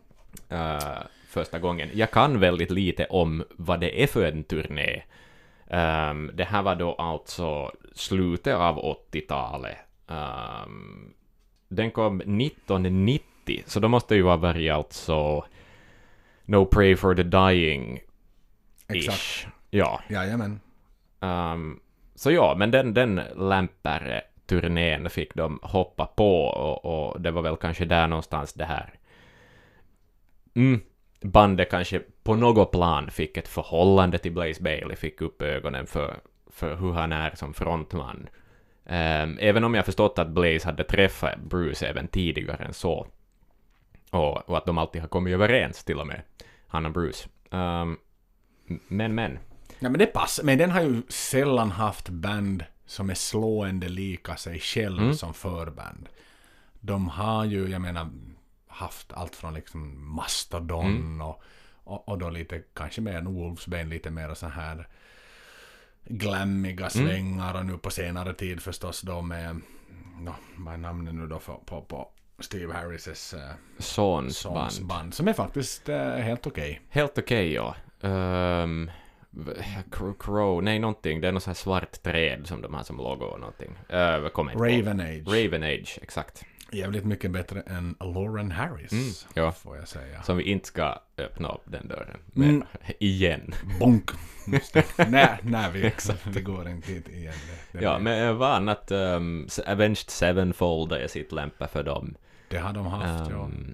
Uh, första gången. Jag kan väldigt lite om vad det är för en turné. Um, det här var då alltså slutet av 80-talet. Um, den kom 1990, så då måste ju ha varit alltså No Pray for the Dying Exakt. Ja. Jajamän. Um, så ja, men den, den lämpare turnén fick de hoppa på och, och det var väl kanske där någonstans det här mm, bandet kanske på något plan fick ett förhållande till Blaze Bailey, fick upp ögonen för, för hur han är som frontman. Um, även om jag förstått att Blaze hade träffat Bruce även tidigare än så. Och, och att de alltid har kommit överens till och med, han och Bruce. Um, men, men. Ja men det passar. Men den har ju sällan haft band som är slående lika sig själv Mm. som förband. De har ju, jag menar, haft allt från liksom Mastodon Mm. och, och, och då lite, kanske mer än Wolfsbane, lite mer så här glammiga Mm. svängar och nu på senare tid förstås då med, no, vad är namnet nu då för, på, på Steve Harris' uh, Sons Sons band. band. Som är faktiskt eh, helt okej. Helt okej, ja. Um, Cro- Crow, nej någonting, det är något så här svart träd som de har som logo och någonting. Uh, jag inte på. Raven Age. Raven Age, exakt. Jävligt mycket bättre än Lauren Harris. Mm, ja. Får jag säga. Som vi inte ska öppna upp den dörren med Mm. igen. Bonk. nej, nej, vi, det går inte hit igen. Det, det, Ja, men vad annat, um, Avenged Sevenfold är sitt lämpa för dem. det har de haft, ja. Um,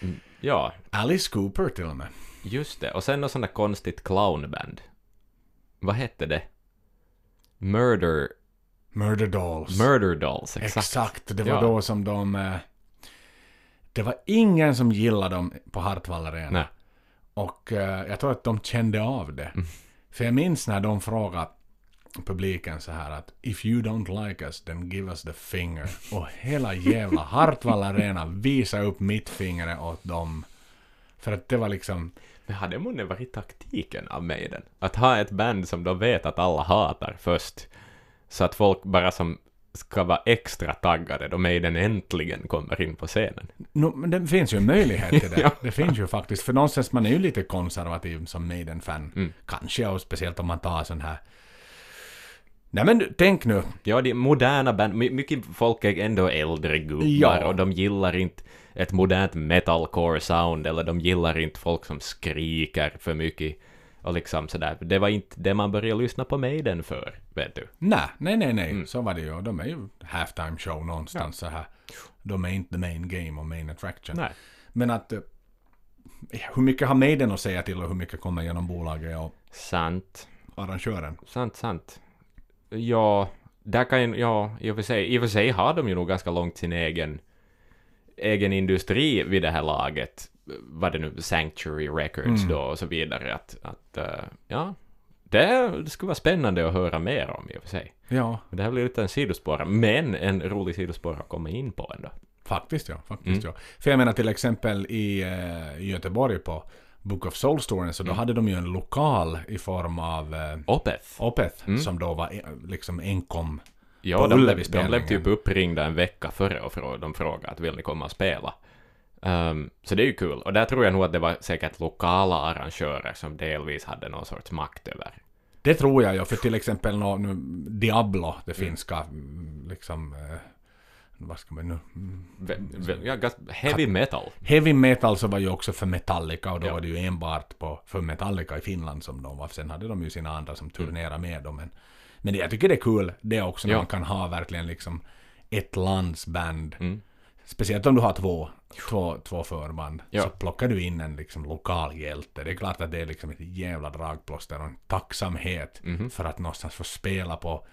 mm, ja, Alice Cooper till och med. just det. Och sen något sånt där konstigt clownband. Vad hette det? Murder, Murder Dolls. Murder Dolls, Exakt. exakt. Det var Ja. då som de... eh, Det var ingen som gillade dem på Hartwall Arena. Nej. Och eh, jag tror att de kände av det. För jag minns när de frågade publiken så här att If you don't like us, then give us the finger. Och hela jävla Hartwall Arena visade upp mitt finger åt dem. För att det var liksom... Men hade månne varit taktiken av Maiden? Att ha ett band som de vet att alla hatar först, så att folk bara som ska vara extra taggade då Maiden äntligen kommer in på scenen. No, men det finns ju en möjlighet till det. Ja. Det finns ju faktiskt. För någonstans man är ju lite konservativ som Maiden-fan. Mm. Kanske, och speciellt om man tar sån här... Nej men tänk nu. Ja, de moderna band, my- mycket folk är ändå äldre gubbar Ja. och de gillar inte ett modernt metalcore sound eller de gillar inte folk som skriker för mycket och liksom sådär. Det var inte det man började lyssna på Maiden för, vet du. Nej, nej, nej, nej. Mm. Så var det ju. De är ju halftime show någonstans så här. De är inte the main game och main attraction. Nej. Men att... eh, Hur mycket har Maiden att säga till och hur mycket kommer genom bolaget och Sant. arrangören? Sant, sant. Ja, där kan ju, ja, i och för sig, i och för sig har de ju nog ganska långt sin egen, egen industri vid det här laget. Vad det nu, Sanctuary Records Mm. då och så vidare. Att, att eh, ja, det, det skulle vara spännande att höra mer om i och för sig. Ja, Det här blir lite en sidospår, men en rolig sidospår att komma in på ändå. faktiskt ja. Faktiskt Mm. ja. För jag menar till exempel i, i Göteborg på Book of Soul Story så då Mm. hade de ju en lokal i form av eh, Opeth. Opeth Mm. som då var eh, liksom enkom. Ja, de, blev- de blev typ uppringda en vecka före och frå- de frågade att vill ni komma och spela. Ehm, så det är ju kul. Och där tror jag nog att det var säkert lokala arrangörer som delvis hade någon sorts makt över. Det tror jag ja, för till exempel nå, nu, Diablo, Mm. det finska mm, liksom... Eh, vad ska man nu... mm, Ve- ve- ja, heavy metal. Heavy metal så var ju också för Metallica och då Ja. var det ju enbart på, för Metallica i Finland som de var. Sen hade de ju sina andra som turnerade med dem. Men, men jag tycker det är kul det också när Ja. man kan ha verkligen liksom ett lands band. Mm. Speciellt om du har två, två, två förband. Ja. Så plockar du in en liksom lokal hjälte. Det är klart att det är liksom ett jävla dragplåster och en tacksamhet Mhm. för att någonstans få spela på,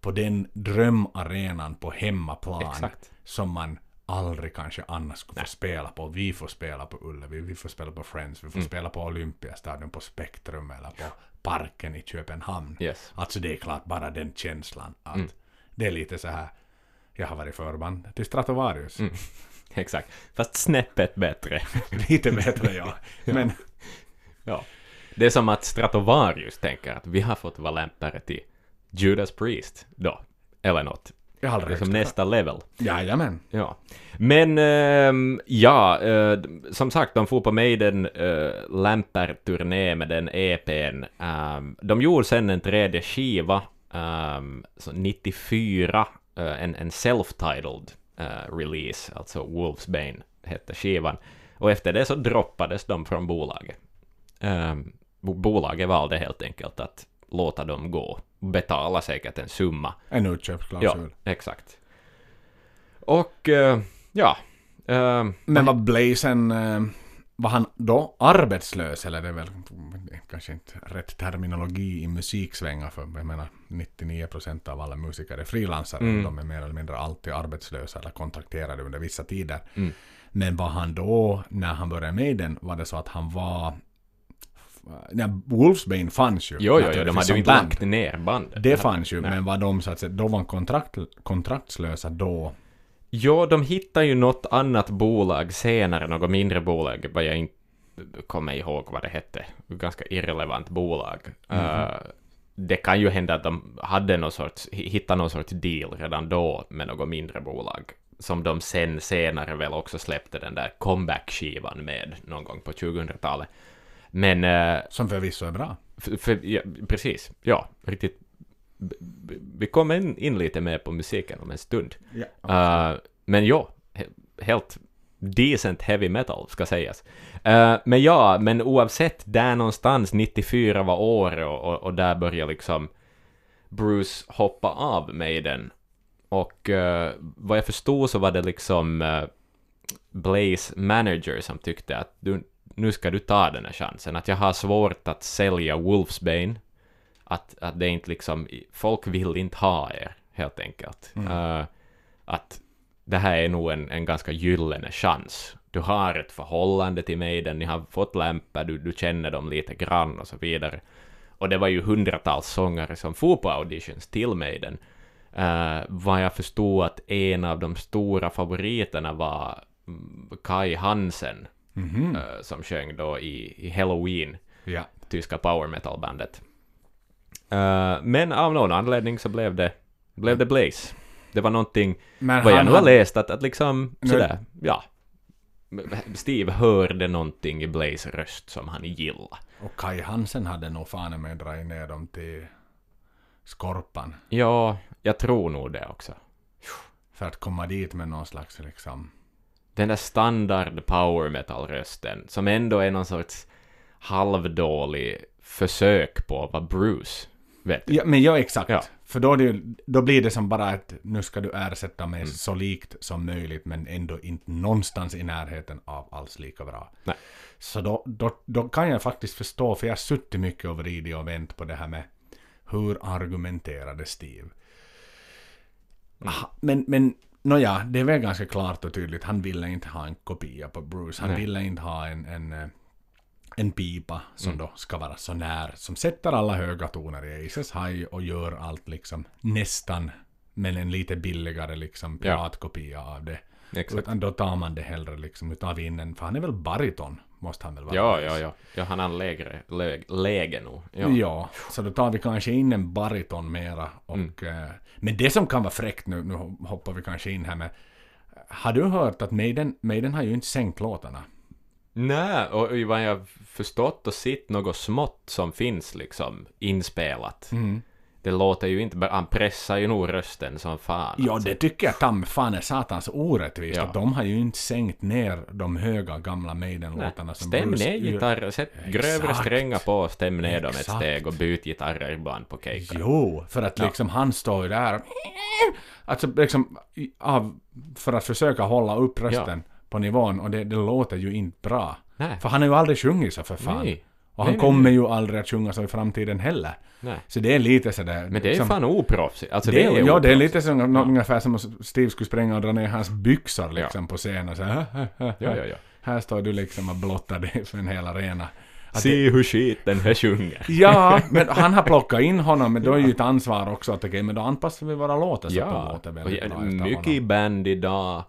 på den drömarenan på hemmaplan Exakt. som man aldrig kanske annars skulle få spela på. Vi får spela på Ullevi, vi får spela på Friends, vi får Mm. spela på Olympiastadion, på Spektrum eller på Parken i Köpenhamn. Yes. Alltså det är klart bara den känslan att Mm. Det är lite så här, jag har varit förband till Stratovarius. Mm. Exakt. Fast snäppet bättre. lite bättre ja. Men Ja. Det är som att Stratovarius tänker att vi har fått vara lämpare till Judas Priest då. Eller något. Jag har Det är aldrig som nästa level. Jajamän. Ja. Men ehm, ja, eh, som sagt, de får på Maiden uh, Lamper-turné med den EPn. Um, de gjorde sen en tredje skiva, så 94, eh, en, en self-titled eh, release, alltså Wolfsbane hette skivan. Och efter det så droppades de från bolaget. Bo- bolaget valde helt enkelt att låta dem gå. Betala säkert en summa En Ja, utköpsklausul. exakt. Och eh, ja. eh, Men var Blazen, eh, var han då arbetslös eller det är väl kanske inte rätt terminologi i musiksvängar för jag menar 99% av alla musiker är frilansare. Mm. De är mer eller mindre alltid arbetslösa eller kontrakterade under vissa tider. Mm. Men var han då, när han började med den, var det så att han var... Nej, Wolfsbane fanns ju. jo, jo, jo, de hade ju inte lagt ner bandet. Det fanns ju, Nej. men var de så att säga, då var de kontrakt, kontraktslösa då. Jo, de hittade ju något annat bolag senare, något mindre bolag, vad jag inte kommer ihåg vad det hette. Ganska irrelevant bolag. Mhm. Eh, det kan ju hända att de hade någon sorts, hittade någon sorts deal redan då med något mindre bolag. Som de sen senare väl också släppte den där comeback-skivan med någon gång på 2000-talet. Men eh, Som förvisso är bra. För, för, ja, precis, ja, riktigt. Vi kommer in, in lite mer på musiken om en stund. Ja. Uh, men ja, he- helt decent heavy metal ska sägas. Uh, men ja, men oavsett, där någonstans 94 var året och, och, och där började liksom Bruce hoppa av Maiden. Och uh, vad jag förstod så var det liksom uh, Blaze manager som tyckte att du, nu ska du ta den här chansen. Att jag har svårt att sälja Wolfsbane. Att, att det inte liksom, folk vill inte ha er, helt enkelt. Uh, att det här är nog en, en ganska gyllene chans. Du har ett förhållande till Maiden, ni har fått lämpar, du, du känner dem lite grann och så vidare. Och det var ju hundratals sångare som for på auditions till Maiden. Uh, vad jag förstod att en av de stora favoriterna var mm, Kai Hansen, Mhm. eh, som sjöng då i, i Halloween, Ja. tyska power metal-bandet. Eh, men av någon anledning så blev det, blev det Blaze. Det var någonting, Men vad jag nu har läst, att, att liksom Nu- sådär, ja. Steve hörde någonting i Blaze röst som han gillade. Och Kai Hansen hade nog fan med dragit ner dem till Skorpan. Ja, jag tror nog det också. För att komma dit med någon slags liksom... Den där standard power metal-rösten, som ändå är någon sorts halvdålig försök på att vara Bruce. Vet du? Ja, men ja, exakt. Ja. För då, det, då blir det som bara att nu ska du ersätta mig Mm. så likt som möjligt men ändå inte någonstans i närheten av alls lika bra. Nej. Så då, då, då kan jag faktiskt förstå, för jag har suttit mycket och vridit och vänt på det här med hur argumenterade Steve. Mm. Ah, Men, men nåja, det är väl ganska klart och tydligt. Han ville inte ha en kopia på Bruce. Han Nej. ville inte ha en, en, eh, en pipa som Mm. då ska vara så när, som sätter alla höga toner i Aces High och gör allt liksom nästan, men en lite billigare liksom Ja. piratkopia av det. Exakt. Utan då tar man det hellre liksom utav in en, för han är väl bariton, måste han väl vara? Ja, ja, ja. Ja, han har lägre, lä, läge nog. Ja. Ja. så då tar vi kanske in en bariton mera. Och, Mm. eh, men det som kan vara fräckt nu, nu hoppar vi kanske in här med. Har du hört att Maiden, Maiden har ju inte sänkt låtarna? Nej, och vad jag förstått och sett något smått som finns liksom inspelat. Mm. Det låter ju inte bara, han pressar ju nog rösten som fan. Ja, alltså. det tycker jag tam fan är satans orättvist. Ja. Att de har ju inte sänkt ner de höga gamla. Maiden-låtarna som Stäm Bruce ner gitarrer, sätt grövre Exakt. strängar på och stäm ner dem ett Exakt. steg och byt gitarrer ibland på Keika. Jo, för att Ja. liksom han står ju där Alltså liksom av, för att försöka hålla upp rösten på nivån och det, det låter ju inte bra. Nej, För han har ju aldrig sjungit så för fan. nej, Och han Nej, nej, kommer ju aldrig att sjunga så i framtiden heller. nej. Så det är lite sådär... Men det är ju fan oproffsigt. Alltså det, det, är, ja, det är lite som Ja. ungefär som om Steve skulle spränga och dra ner hans byxor liksom på scenen. Så här, Ja, ja, ja. här står du liksom och blottar dig för en hel arena. Att Se hur skit den här sjunger. Ja, men han har plockat in honom, men då är ju ett ansvar också att okej, men då anpassar vi våra låtar så att de Ja, låter och väldigt ja, bra mycket honom. band idag,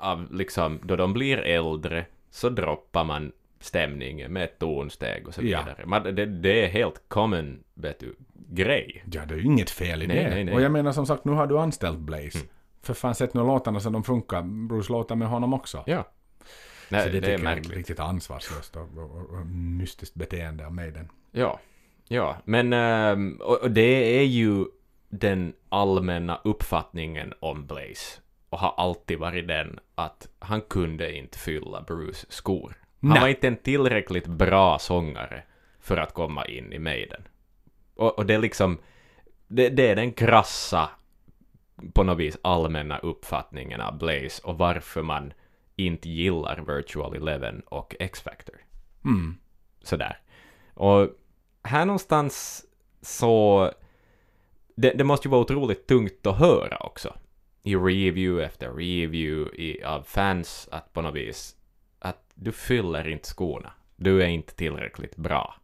av liksom, då de blir äldre, så droppar man stämningen med ett tonsteg och så Ja. vidare. Man, det, det är helt common, vet du, grej. Ja, det är ju inget fel i Nej, det. nej, nej. Och jag menar som sagt, nu har du anställt Blaze. Mm. För fan, sätt nu låtarna så de funkar. Bruce låtar med honom också. Ja. så Nej, det, det, tycker är märkligt. riktigt ansvarslöst och, och, och, mystiskt beteende av den. Ja, ja, men och, och det är ju den allmänna uppfattningen om Blaze och har alltid varit den att han kunde inte fylla Bruce skor. Han var inte en tillräckligt bra sångare för att komma in i Maiden. Och, och det är liksom, det, det är den krassa, på något vis allmänna uppfattningen av Blaze och varför man inte gillar Virtual Eleven och X-Factor Mm. sådär. Och här någonstans så... Det, det måste ju vara otroligt tungt att höra också. I review efter review i, av fans att på något vis att du fyller inte skorna. Du är inte tillräckligt bra.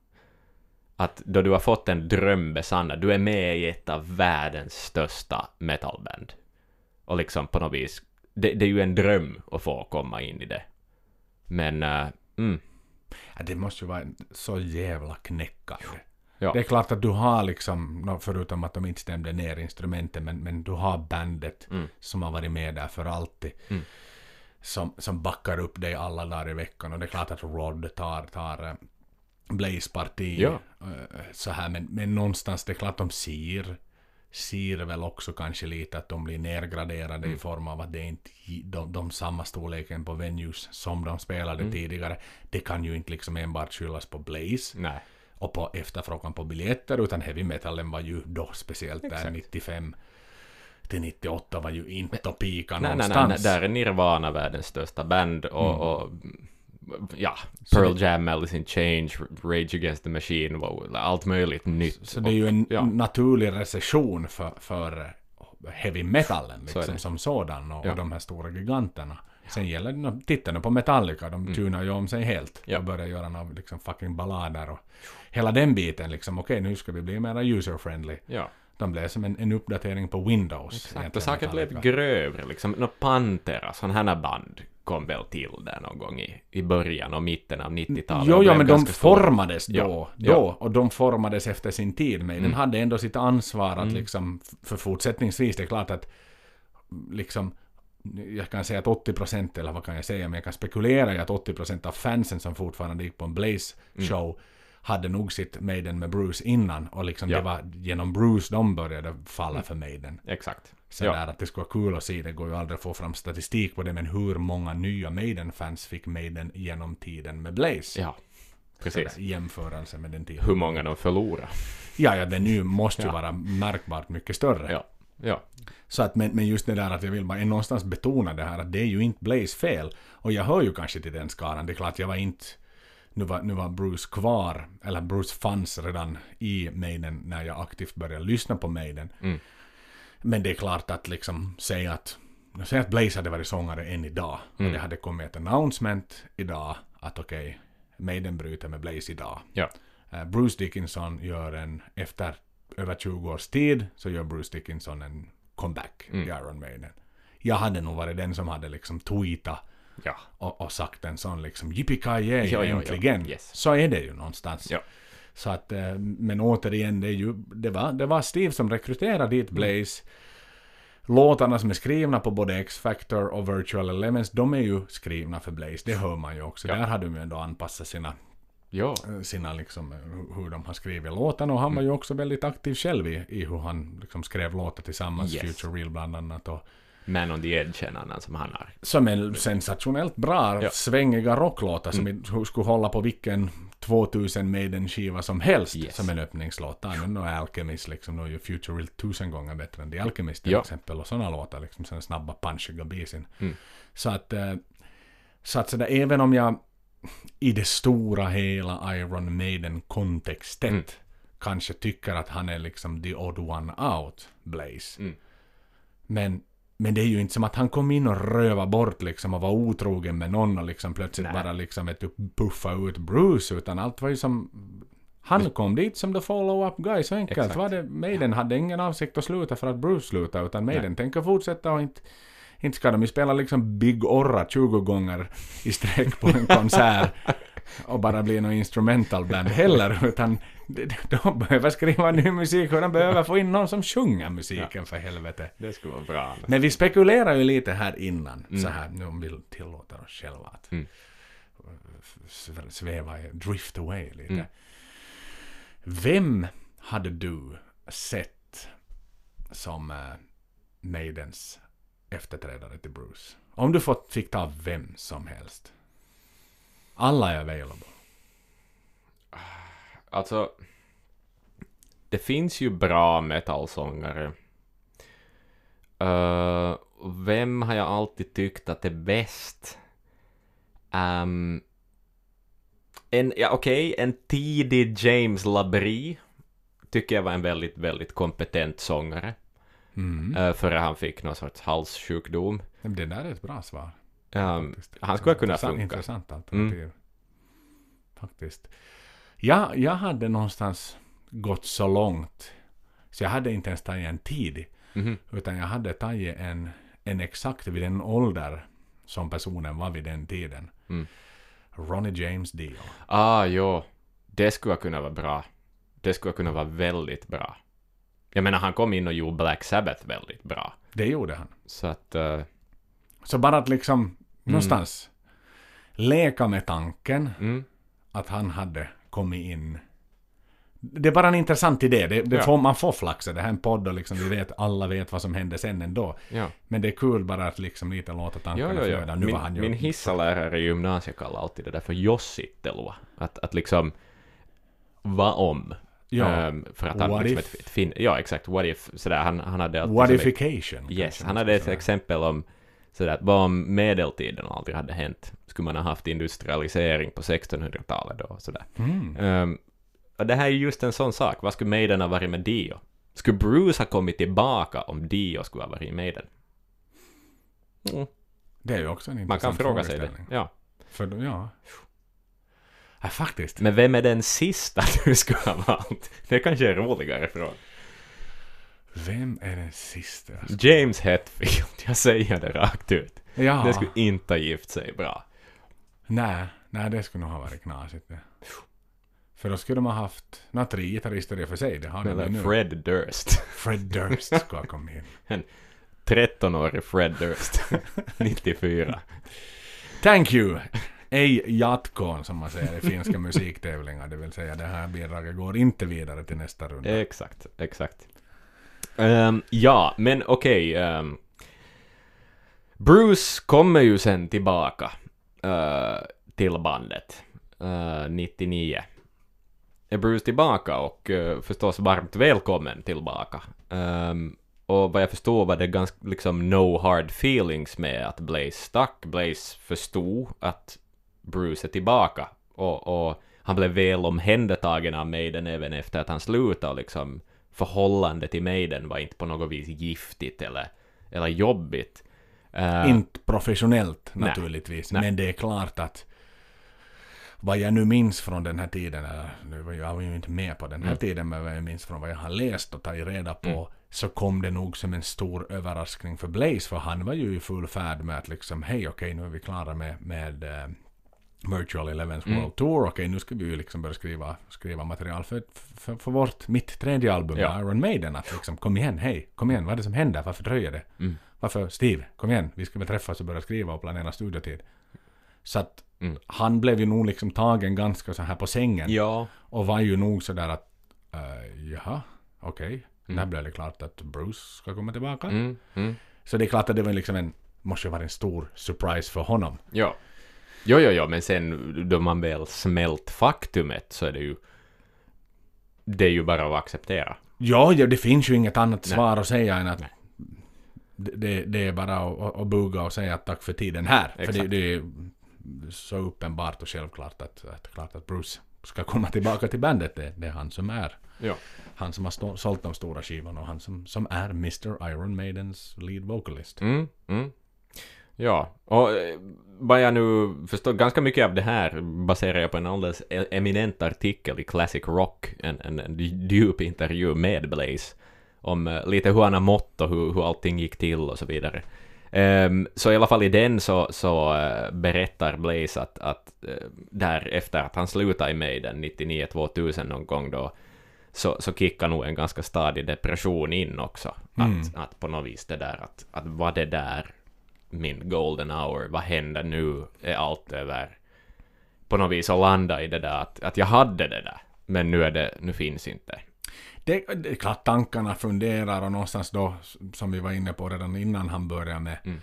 Att då du har fått en dröm besannad, du är med i ett av världens största metalband. Och liksom på något vis, det, det är ju en dröm att få komma in i det. Men, uh, mm, Ja, det måste ju vara så jävla knäckande. Ja. Det är klart att du har liksom, förutom att de inte stämde ner instrumenten, men, men du har bandet Mm. som har varit med där för alltid. Mm. Som, som backar upp dig alla dagar i veckan. Och det är klart att Rod tar, tar eh, Blaze parti Ja. eh, så här, men, men någonstans det är klart de ser ser väl också kanske lite att de blir nergraderade Mm. i form av att det inte de, de samma storleken på venues som de spelade Mm. tidigare. Det kan ju inte liksom enbart skyllas på Blaze nej. och på efterfrågan på biljetter utan heavy metalen var ju då speciellt där Exakt. 95 till 98 var ju inte att pika Nej, nej, någonstans. nej, nej, där är Nirvana världens största band och, Mm. och ja, Så Pearl det- Jam, Alice in Change, Rage Against the Machine, allt möjligt nytt. Så det är ju en ja. naturlig recession för, för eh, heavy metalen Så liksom, det. som sådan och, Ja. och de här stora giganterna. Sen gäller det, titta nu på Metallica, de tunar ju om sig helt Mm. Ja. och börjar göra några liksom fucking ballader och hela den biten liksom, okej nu ska vi bli mer user-friendly. Ja, De blev som en, en uppdatering på Windows. exakt. Och saker blev grövre, liksom. Nå, Pantera, sådana här band kom väl till där någon gång i, i början och mitten av 90-talet. Jo, blev men de stora. formades då, Ja, då ja. och de formades efter sin tid. Men den Mm. hade ändå sitt ansvar att Mm. liksom, för fortsättningsvis, det är klart att liksom, jag kan säga att 80% eller vad kan jag säga, men jag kan spekulera i att 80% av fansen som fortfarande gick på en Blaze Mm. Hade nog sitt Maiden med Bruce innan och liksom Ja. det var genom Bruce de började falla för Maiden. Exakt. Så Ja. där att det skulle vara kul att se, det går ju aldrig att få fram statistik på det, men hur många nya Maiden-fans fick Maiden genom tiden med Blaze? Ja, precis. Sådär, i jämförelse med den tiden. Hur många de förlorar. Ja, ja, den nu måste ju Ja. vara märkbart mycket större. Ja, ja. Så att, men, men just det där att jag vill bara någonstans betona det här att det är ju inte Blaze fel. Och jag hör ju kanske till den skaran. Det är klart, jag var inte... Nu var, nu var Bruce kvar, eller Bruce fanns redan i Maiden när jag aktivt började lyssna på Maiden. Mm. Men det är klart att liksom säga att... Säg att Blaze hade varit sångare än idag. Mm. Och det hade kommit ett announcement idag att okej, Maiden bryter med Blaze idag. Ja. Eh, Bruce Dickinson gör en, efter över 20 års tid, så gör Bruce Dickinson en comeback Mm. i Iron Maiden. Jag hade nog varit den som hade liksom tweetat Ja. och, och sagt en sån liksom yippee Ja, ja, ja. äntligen. Yes. Så är det ju någonstans. Så att, eh, men återigen, det, är ju, det, var, det var Steve som rekryterade dit Blaze. Låtarna som är skrivna på både X-Factor och Virtual Elements, de är ju skrivna för Blaze. Det hör man ju också. Där hade de ju ändå anpassat sina Ja. sina liksom, hur- hur de har skrivit låtarna och han var ju också väldigt aktiv själv i, i hur han liksom skrev låtar tillsammans, Yes. Future Real bland annat och Man on the Edge en annan som han har. som är sensationellt bra, Ja. svängiga rocklåtar som mm. skulle hålla på vilken 2000 Maiden-skiva som helst Yes. som en öppningslåt. Nu är Alchemist liksom, nu är ju Future Real tusen gånger bättre än The Alchemist till Ja. exempel och sådana låtar liksom, sådana snabba punchiga bisin. Mm. Så att, eh, så att sådär, även om jag i det stora hela Iron Maiden-kontextet Mm. kanske tycker att han är liksom the odd one out, Blaze. Mm. Men Men det är ju inte som att han kom in och röva bort liksom och var otrogen med någon och liksom plötsligt Nej. bara liksom vet du, puffa ut Bruce utan allt var ju som han kom dit som the follow-up guy, så enkelt Exakt. var det. Maiden hade ingen avsikt att sluta för att Bruce slutade, utan Maiden tänker fortsätta och inte, inte ska de ju spela liksom Big Orra 20 gånger i sträck på en konsert och bara bli någon instrumental band heller, utan de, behöver skriva ny musik och de behöver få in någon som sjunger musiken för helvete. Det skulle vara bra. Men vi spekulerar ju lite här innan, så här, nu om vi tillåter oss själva att Mm. sväva, drift away lite. Mm. Vem hade du sett som uh, Maidens efterträdare till Bruce? Om du fått, fick ta vem som helst. Alla är available. Alltså, det finns ju bra metalsångare. Uh, vem har jag alltid tyckt att är bäst? Um, en, ja okej, en tidig James Labrie tycker jag var en väldigt, väldigt kompetent sångare. Mm. Uh, före han fick någon sorts halssjukdom. Det där är ett bra svar. Um, han skulle kunna funka. Intressant alternativ. Faktiskt. Ja, jag hade någonstans gått så långt så jag hade inte ens tagit en tidig. mhm. Utan jag hade tagit en, en exakt vid den ålder som personen var vid den tiden. Mm. Ronnie James Dio. Ah, jo. Det skulle kunna vara bra. Det skulle kunna vara väldigt bra. Jag menar, han kom in och gjorde Black Sabbath väldigt bra. Det gjorde han. Så att... eh, Så bara att liksom någonstans leka med tanken mm, att han hade kommit in. Det är bara en intressant idé. Det, det Ja. får, man får flaxa. Det här är en podd och liksom vi vet, alla vet vad som hände sen ändå. ja. Men det är kul bara att liksom lite låta tankarna flöda. Nu var han Min, ju... min hissalärare i gymnasiet kallade alltid det där för jossittelua. Att, att liksom... Vad om? Ja. Ehm, för att han What liksom if? ett, ett fin, Ja, exakt. What if? Sådär, han, han hade alltid... Yes, han hade ett exempel om sådär, att vad om medeltiden aldrig hade hänt? Skulle man ha haft industrialisering på 1600-talet då? och Sådär. Mm. Ehm, och det här är just en sån sak. Vad skulle Maiden ha varit med Dio? Skulle Bruce ha kommit tillbaka om Dio skulle ha varit i Maiden? Mm, Det är ju också en man intressant kan fråga sig det. Ja. För ja. ja, faktiskt. Men vem är den sista du skulle ha valt? Det kanske är en roligare fråga. Vem är den sista? James Hetfield, jag säger det rakt ut. Ja. Det skulle inte ha gift sig bra. Nej, nej, det skulle nog ha varit knasigt det. För då skulle man haft, nå tre gitarrister i och för sig, det har de nu. Fred Durst. Fred Durst ska ha kommit in. 13-årig Fred Durst. 94. Thank you! Ej jatkoon som man säger i finska musiktävlingar, det vill säga det här bidraget går inte vidare till nästa runda. Exakt, exakt. Um, ja, men okej. ehm, Bruce kommer ju sen tillbaka uh, till bandet eh, uh, 99. Är Bruce tillbaka och uh, förstås varmt välkommen tillbaka. Um, och vad jag förstår var det ganska liksom no hard feelings med att Blaze stack. Blaze förstod att Bruce är tillbaka och, och han blev väl omhändertagen av Maiden även efter att han slutade liksom förhållandet till Maiden var inte på något vis giftigt eller, eller jobbigt. Eh, Inte professionellt naturligtvis, Nej. men det är klart att vad jag nu minns från den här tiden, eller, jag var ju inte med på den här Mm. tiden, men vad jag minns från vad jag har läst och tagit reda på, Mm. så kom det nog som en stor överraskning för Blaze, för han var ju i full färd med att liksom, hej okej, nu är vi klara med, med eh, Virtual Elevens Mm. World Tour, okej nu ska vi ju liksom börja skriva, skriva material för, för, för vårt, mitt tredje album, Ja. Iron Maiden, att liksom, kom igen, hej, kom igen, vad är det som händer, varför dröjer det? Mm. Varför, Steve, kom igen, vi ska väl träffas och börja skriva och planera studiotid. Så att Mm. han blev ju nog liksom tagen ganska så här på sängen. Ja. Och var ju nog sådär att, uh, jaha, okej. Mm. Där blev det klart att Bruce ska komma tillbaka. Mm, mm. Så det är klart att det var liksom en, måste ju vara en stor surprise för honom. Ja. Jo, jo, jo, men sen då man väl smält faktumet så är det ju det är ju bara att acceptera. Ja, ja det finns ju inget annat Nej. svar att säga än att Nej. det, det, är bara att, att, buga och säga tack för tiden här. För det, Exakt. det är så uppenbart och självklart att, att, klart att Bruce ska komma tillbaka till bandet. Det, det är han som är Ja. Han som har stå, sålt de stora skivorna och han som, som är Mr Iron Maidens lead vocalist. Mm, mm. Ja, och eh, vad jag nu förstår, ganska mycket av det här baserar jag på en alldeles e- eminent artikel i Classic Rock, en, en, en djup intervju med Blaze, om eh, lite hur han har mått och hur, hur allting gick till och så vidare. Ehm, så i alla fall i den så, så eh, berättar Blaze att, att uh, där efter att han slutade i Maiden 99-2000 någon gång då, så, så kickar nog en ganska stadig depression in också. Mm. Att, att på något vis det där att, att var det där min golden hour, vad händer nu, är allt över? På något vis att landa i det där att, att jag hade det där, men nu, är det, nu finns inte. Det, det är klart tankarna funderar och någonstans då, som vi var inne på redan innan han började med, Mm.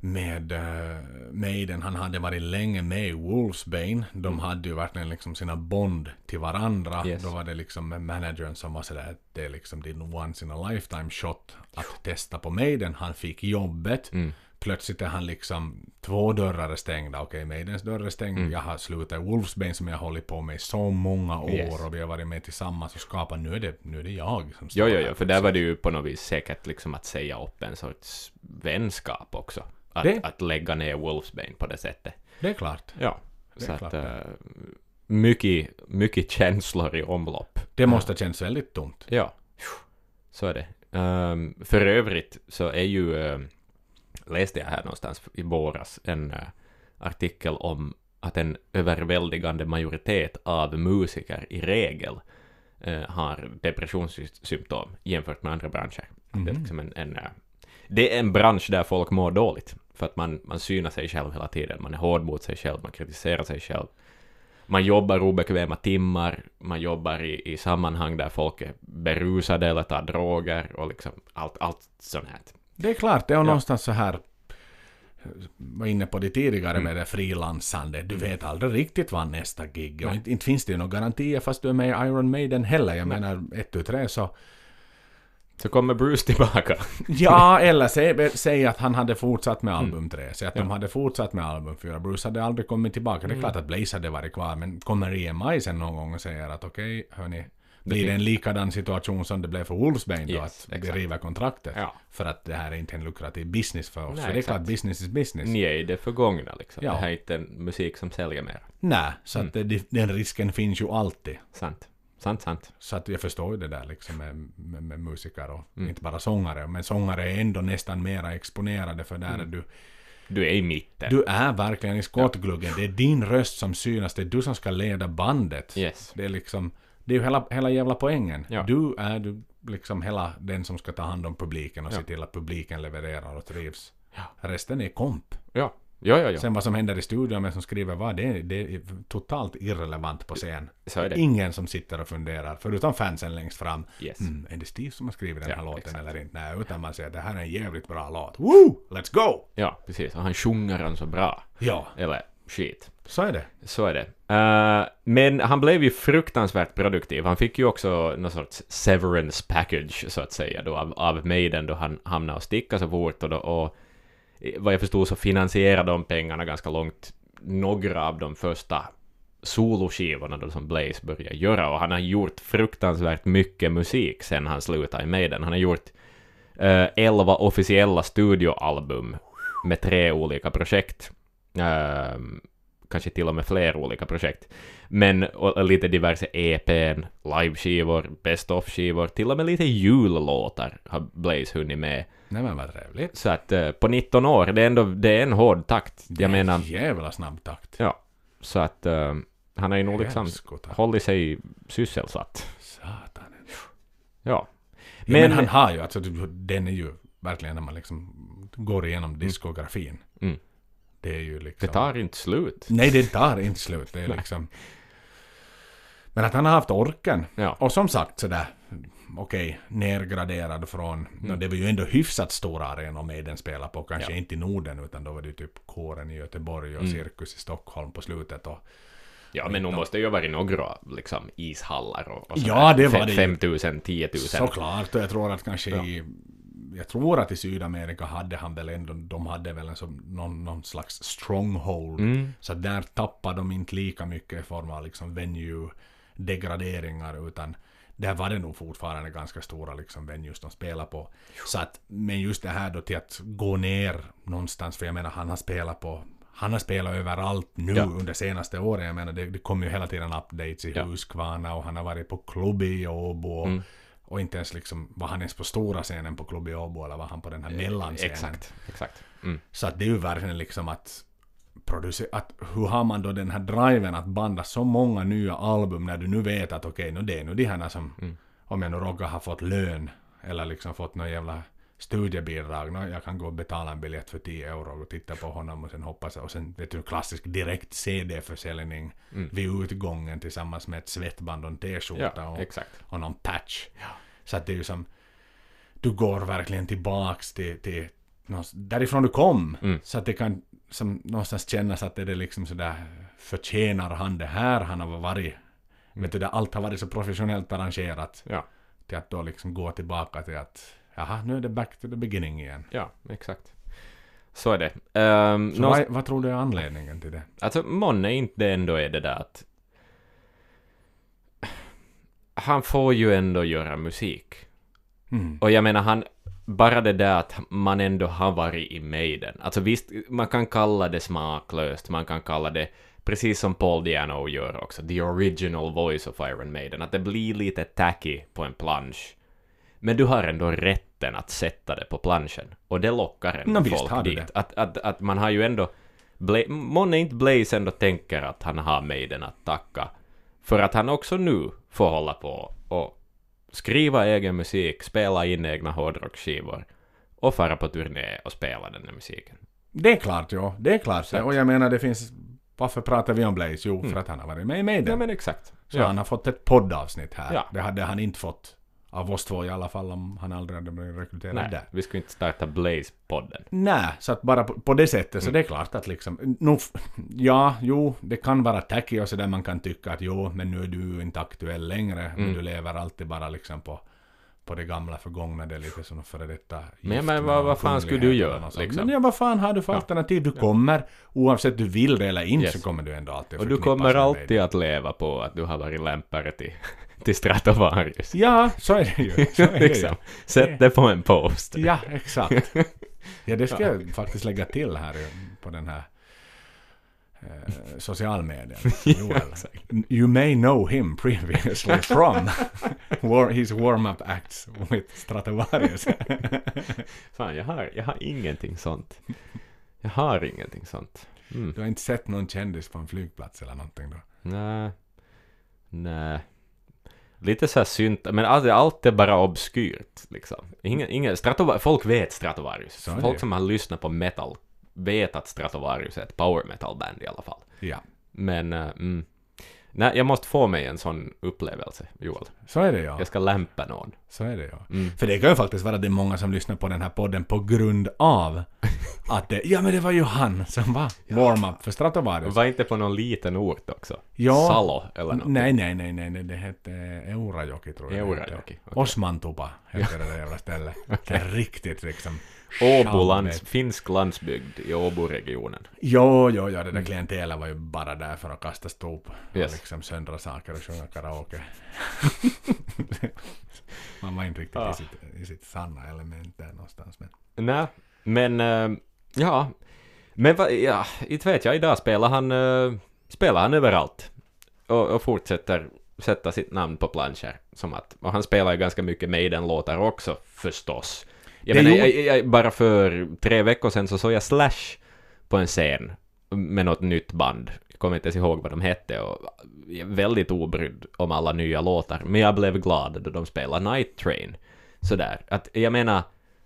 med uh, Maiden, han hade varit länge med i Wolfsbane. De hade ju verkligen liksom sina bond till varandra. Mm. Yes. Då var det liksom managern som var sådär, det är liksom din once in a lifetime shot att testa på Maiden. Han fick jobbet. Mm. Plötsligt är han liksom två dörrar är stängda. Okej, Maidens dörr är stängd. Mm. Jag har slutat i Wolfsbane som jag har hållit på med i så många år Yes. och vi har varit med tillsammans och skapat. Nu är det, nu är det jag som Jo, jo, här jo, för där var det ju på något vis säkert liksom att säga upp en sorts vänskap också. Att, Det- att lägga ner Wolfsbane på det sättet. Det är klart. Ja, Det så att... det. Uh, mycket, mycket känslor i omlopp. Det måste känns väldigt tomt. Ja, så är det. Ehm, för övrigt så är ju, uh, läste jag här någonstans i våras en eh, artikel om att en överväldigande majoritet av musiker i regel eh, har depressionssymptom jämfört med andra branscher. Det, är Mhm. liksom en, en, eh, det är en bransch där folk mår dåligt, för att man, man synar sig själv hela tiden, man är hård mot sig själv, man kritiserar sig själv. Man jobbar obekväma timmar, man jobbar i, i sammanhang där folk är berusade eller tar droger och liksom allt, allt sånt här. Det är klart, det är Ja. någonstans så här var inne på det tidigare Mm. med det frilansande. Du vet aldrig riktigt vad nästa gig är. Och inte, inte finns det ju några garantier fast du är med i Iron Maiden heller. Jag menar, ett, tu, tre så... Så kommer Bruce tillbaka. Ja, eller säg, säg att han hade fortsatt med Mm. album 3. Säg att Ja. de hade fortsatt med album 4. Bruce hade aldrig kommit tillbaka. Det är Mm. klart att Blaze hade varit kvar. Men kommer EMI sen någon gång och säger att okej, hörni. Blir Det en likadan situation som det blev för Wolfsbane då? Yes, att vi exakt. river kontraktet? Ja. För att det här är inte en lukrativ business för oss. Nej, för det är klart, business is business. Ni är i det förgångna liksom. Ja. Det här är inte en musik som säljer mer. Nej, så Mm. det, den risken finns ju alltid. Sant. Sant, sant. Så att jag förstår ju det där liksom med, med, med musiker och Mm. inte bara sångare. Men sångare är ändå nästan mera exponerade för där Mm. du, Du är i mitten. du är verkligen i skottgluggen. Det är din röst som synas, det är du som ska leda bandet. Yes. Det är liksom, det är ju hela, hela jävla poängen. Ja. Du är du liksom hela den som ska ta hand om publiken och Ja. se till att publiken levererar och trivs. Ja. Resten är komp. Ja. Ja, ja, ja. Sen vad som händer i studion, vem som skriver vad, det, är- det är totalt irrelevant på scen. Så är det. Ingen som sitter och funderar, förutom fansen längst fram. Yes. Mm, är det Steve som har skrivit den Ja, här låten exakt. eller inte? Nej, utan man säger att det här är en jävligt bra låt. Woo! Let's go! Ja, precis. Och han sjunger han så bra. Ja, Eller shit. så är det. Så är det. Eh, men han blev ju fruktansvärt produktiv. Han fick ju också någon sorts severance package, så att säga, då, av, av Maiden då han hamnade och sticka så fort. Och, då, och vad jag förstod så finansierade de pengarna ganska långt några av de första soloskivorna då som Blaze började göra. Och han har gjort fruktansvärt mycket musik sen han slutade i Maiden. Han har gjort eh, 11 officiella studioalbum med tre olika projekt. Ehm, kanske till och med fler olika projekt. Men och, lite diverse EPn, liveskivor, best of-skivor, till och med lite jullåtar har Blaze hunnit med. Nej men vad trevligt. Så att eh, på 19 år, det är ändå det är en hård takt. Jag Det är menar, en jävla snabb takt. ja. Så att eh, han har ju nog liksom hållit sig sysselsatt. Satan. Ja. Men, men Men- han har ju, alltså den är ju verkligen när man liksom går igenom diskografin. Mm. Det är ju liksom... Det tar inte slut. Nej, det tar inte slut. Det är liksom... Men att han har haft orken. Ja. Och som sagt sådär, okej, nergraderad från... nå, det var ju ändå hyfsat stora arenor med den spelar på. Kanske Mm. Ja. inte i Norden, utan då var det ju typ kåren i Göteborg och Mm. cirkus i Stockholm på slutet. Och, Ja, men nog måste ju ha varit några liksom, ishallar och, och Ja, sådär. det var det ju. 5000, 10 000. Såklart, och jag tror att kanske Ja. i... Jag tror att i Sydamerika hade han väl ändå, de hade väl en som, någon, någon slags stronghold. Mm. Så där tappade de inte lika mycket i form av liksom venue degraderingar utan där var det nog fortfarande ganska stora liksom venues de spelar på. Så att, men just det här då till att gå ner någonstans, för jag menar han har spelat på han har spelat överallt nu Ja. under senaste åren. Jag menar det, det kommer ju hela tiden updates i Ja. Huskvarna och han har varit på klubb i Åbo. och- Mm. Och inte ens liksom, var han ens på stora scenen på klubb i Åbo eller var han på den här mellanscenen? Exakt, exakt. Mm. Så att det är ju verkligen liksom att producera, att hur har man då den här driven att banda så många nya album när du nu vet att okej, nu det är nu de här som, Mm. om jag nu råkar ha fått lön eller liksom fått något jävla studiebidrag, nå, jag kan gå och betala en biljett för 10 euro och titta på honom och sen hoppas jag, och sen vet du klassisk direkt CD-försäljning Mm. vid utgången tillsammans med ett svettband och en t-skjorta Ja, och, och någon patch. Så att det är ju som, du går verkligen tillbaks till, till någonstans- därifrån du kom. Mm. Så att det kan som någonstans kännas att det är liksom sådär, förtjänar han det här han har varit? Vet du, där allt har varit så professionellt arrangerat Ja, till att då liksom gå tillbaka till att jaha, nu är det back to the beginning igen. ja, exakt. Så är det. Um, Så vad, vad tror du är anledningen till det? Alltså, månne inte det ändå är det där att... Han får ju ändå göra musik. Mm. Och jag menar, han... Bara det där att man ändå har varit i Maiden. Alltså visst, man kan kalla det smaklöst, man kan kalla det precis som Paul Diano gör också, the original voice of Iron Maiden, att det blir lite tacky på en plansch. Men du har ändå rätten att sätta det på planschen. Och det lockar ändå har folk dit. Att, att, att man har ju ändå... Bla- Månne inte Blaze ändå tänker att han har Maiden att tacka. För att han också nu får hålla på och skriva egen musik, spela in egna hårdrocksskivor och fara på turné och spela den här musiken. Det är klart, ja. Det är klart. Så Och jag menar, det finns... Varför pratar vi om Blaze? Jo, för Mm. att han har varit med i Maiden. Ja men exakt. Så ja. han har fått ett poddavsnitt här. Ja. Det hade han inte fått av oss två i alla fall om han aldrig hade blivit rekryterad Nej, där. vi skulle inte starta Blaze-podden. Nej, så att bara på, på det sättet så Mm. det är klart att liksom, nu, ja, jo, det kan vara tacky och sådär man kan tycka att jo, men nu är du inte aktuell längre, men Mm. du lever alltid bara liksom på, på det gamla förgångna, det är lite som före detta Men, men vad- vad fan skulle du göra, liksom? Men ja, vad fan har du för Ja. alternativ? Du kommer, oavsett du vill det eller inte, Yes. så kommer du ändå alltid Och du kommer alltid att leva på att du har varit lämpare till, till Stratovarius. Ja, så är det ju. Så är det ju. liksom. Sätt det på en post. Ja, exakt. Ja, det ska jag faktiskt lägga till här på den här eh, socialmedien. Joel. You may know him previously from war, his warm-up acts with Stratovarius. Fan, jag har, jag har ingenting sånt. Jag har ingenting sånt. Mm. Du har inte sett någon kändis på en flygplats eller någonting då? Nej. Nej. Lite så här synt, men allt, allt är bara obskyrt liksom. Ingen, ingen, Stratovar- folk vet Stratovarius. Folk som har lyssnat på metal vet att Stratovarius är ett power metal band i alla fall. Ja, Men, eh, mm. Nej, jag måste få mig en sån upplevelse, Joel. så är det ja. Jag ska lämpa någon. Så är det ja. Mm. För det kan ju faktiskt vara det många som lyssnar på den här podden på grund av att det, ja men det var ju han som var warm-up för Stratovarius. Var inte på någon liten ort också? Ja. Salo eller något? Nej, nej, nej, nej, nej, det hette Eurajoki tror jag. Eurajoki. okej. Osmantupa hette det där jävla stället. Det är riktigt liksom... Åbo lands, finsk landsbygd i Åbo-regionen. Jo, jo, jo, det där klientelet var ju bara där för att kasta stop och Yes. liksom söndra saker och sjunga karaoke. Man var inte riktigt Ah. i, sitt, i sitt sanna element där någonstans. Men... Nej, men eh, ja. Men vad, ja, inte vet jag, idag spelar han, uh, spelar han överallt. Och, och fortsätter sätta sitt namn på planscher. Som att, och han spelar ju ganska mycket Maiden-låtar också, förstås. Jag Det menar, jag, jag, bara för tre veckor sedan så såg jag Slash på en scen med något nytt band. Jag kommer inte ens ihåg vad de hette och jag är väldigt obrydd om alla nya låtar. Men jag blev glad då de spelade Night Train. Sådär. Att, jag menar,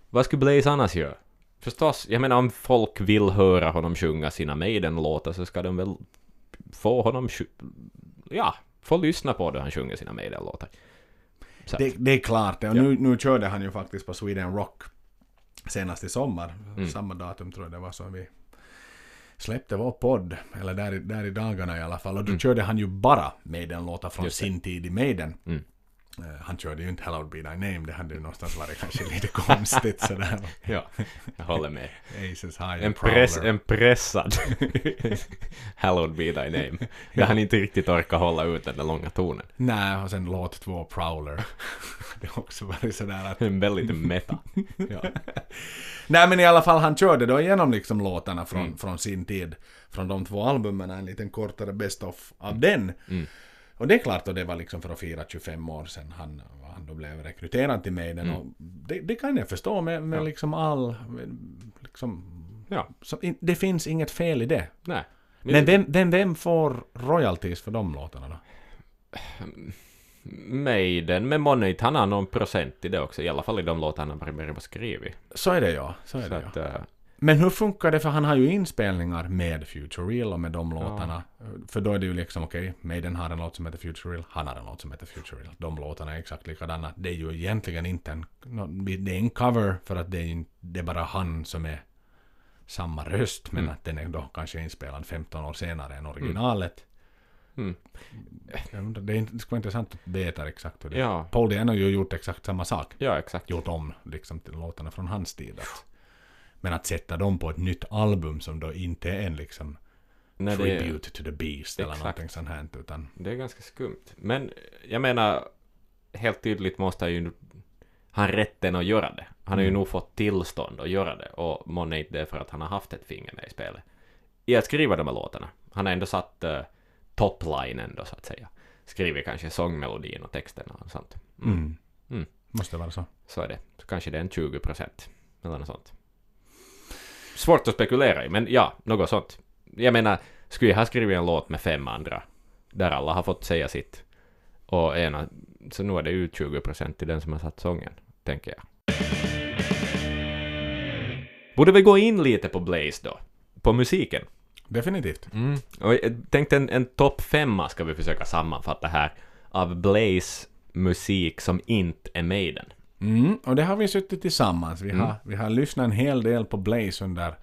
vad skulle Blaze annars göra? Förstås, jag menar om folk vill höra honom sjunga sina Maiden-låtar så ska de väl få honom ja, få lyssna på det han sjunger sina Maiden-låtar. Det, det är klart det. Och Ja. nu, nu körde han ju faktiskt på Sweden Rock senast i sommar. Mm. Samma datum tror jag det var som vi släppte vår podd. Eller där, i- där i dagarna i alla fall. Och då Mm. körde han ju bara Maiden-låtar från sin tid i Maiden. Mm. Eh, Han körde ju inte Hallowed Be Thy Name, det hade ju någonstans varit kanske lite konstigt sådär. Ja, jag håller med. Aces High En, press, en pressad Hallowed be thy name. Jag hann inte riktigt orka hålla ut den där långa tonen. Nej, och sen låt två Prowler. det har också varit sådär att... En väldigt meta. Ja. Nej men i alla fall, han körde då igenom liksom låtarna från, Mm. från sin tid. Från de två albumen, en liten kortare best of av den. Mm. Och det är klart, och det var liksom för att fira 25 år sedan han, han då blev rekryterad till Maiden. Och det, det kan jag förstå med, med Mm. Ja. liksom all... Liksom, Ja, så, det finns inget fel i det. nej. Men vem, vem, vem får royalties för de låtarna då? Maiden med Money, han har någon procent i det också. I alla fall i de låtar han har varit med och skrivit. Så är det ja. Så är Så det, ja. att, eh, Men hur funkar det? För han har ju inspelningar med Future Real och med de låtarna. För då är det ju liksom okej, Maiden har en låt som heter Future Real, han har en låt som heter Future Real. De låtarna är exakt likadana. Det är ju egentligen inte en... Det är en cover för att det är, det är bara han som är samma röst, men Mm. att den är då kanske inspelad 15 år senare än originalet. mm. Undrar, Det, är, inte- det skulle vara intressant att veta exakt hur det är. Ja, Paul Diano har ju gjort exakt samma sak. ja, exakt. gjort om liksom till låtarna från hans tid. Att, men att sätta dem på ett nytt album som då inte är en liksom Nej, tribute to the beast eller Exakt. någonting sånt här. Utan, det är ganska skumt. Men jag menar, helt tydligt måste han ju han rätten att göra det. Han har ju Mm. nog fått tillstånd att göra det. Och månne inte det för att han har haft ett finger med i spelet. I att skriva de här låtarna. Han har ändå satt uh, toplinen då så att säga. Skrivit kanske sångmelodin och texterna och sånt. Mm. mm. Mm. Måste vara så. Så är det. Så kanske det är en 20 procent. Eller något sånt. Svårt att spekulera i, men ja, något sånt. Jag menar, skulle jag ha skrivit en låt med fem andra, där alla har fått säga sitt, och ena, så nu är det ju 20 procent till den som har satt sången, tänker jag. Borde vi gå in lite på Blaze då? På musiken? Definitivt. Mm. Och jag tänkte en, en topp femma ska vi försöka sammanfatta här, av Blaze musik som inte är Maiden. Mm. Och det har vi suttit tillsammans. Vi, Mm. har, vi har lyssnat en hel del på Blaze under,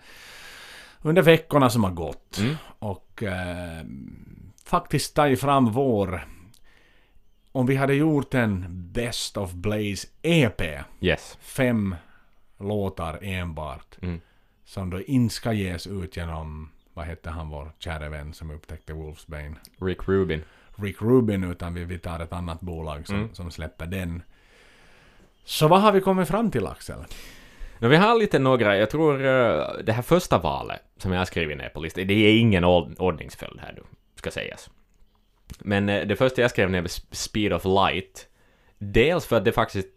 under veckorna som har gått. Mm. Och eh, faktiskt tagit fram vår... Om vi hade gjort en Best of Blaze EP, Yes. fem låtar enbart, Mm. som då inte ska ges ut genom, vad hette han vår kära vän som upptäckte Wolfsbane? Rick Rubin. Rick Rubin, utan vi, vi tar ett annat bolag som, Mm. som släpper den. Så vad har vi kommit fram till Axel? No, vi har lite några, jag tror eh, det här första valet som jag har skrivit ner på listan, det är ingen ord- ordningsföljd här nu, ska sägas. Men eh, det första jag skrev ner var Speed of Light. Dels för att det faktiskt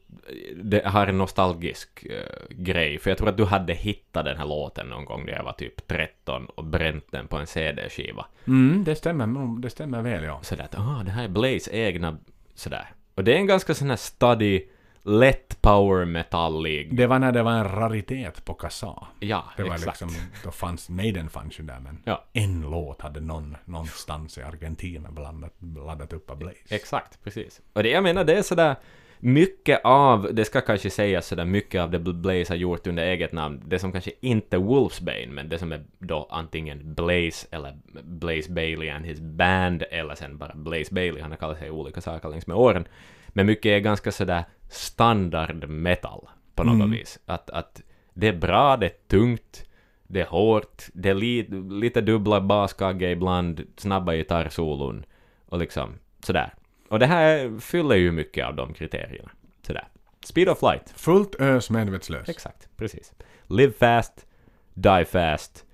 det har en nostalgisk eh, grej, för jag tror att du hade hittat den här låten någon gång när jag var typ 13 och bränt den på en CD-skiva. Mm, det stämmer, det stämmer väl ja. Sådär att, ah, det här är Blaze egna, sådär. Och det är en ganska sån här study, lätt power metallig. Det var när det var en raritet på Kassa. Ja, Det var exakt. liksom, då fanns, Maiden fanns ju där men Ja. en låt hade någon någonstans i Argentina blandat, laddat upp av Blaze. Exakt, precis. Och det jag menar, det är sådär mycket av, det ska kanske sägas sådär, mycket av det Blaze har gjort under eget namn, det som kanske inte är Wolfsbane, men det som är då antingen Blaze eller Blaze Bailey and his band, eller sen bara Blaze Bailey, han har kallat sig olika saker längs med åren. Men mycket är ganska sådär standard metal på något Mm. vis. Att, att det är bra, det är tungt, det är hårt, det är li, lite dubbla baskagge ibland, snabba gitarrsolon och liksom sådär. Och det här fyller ju mycket av de kriterierna. Sådär. Speed of light. Fullt ös medvetslös. Exakt, precis. Live fast, die fast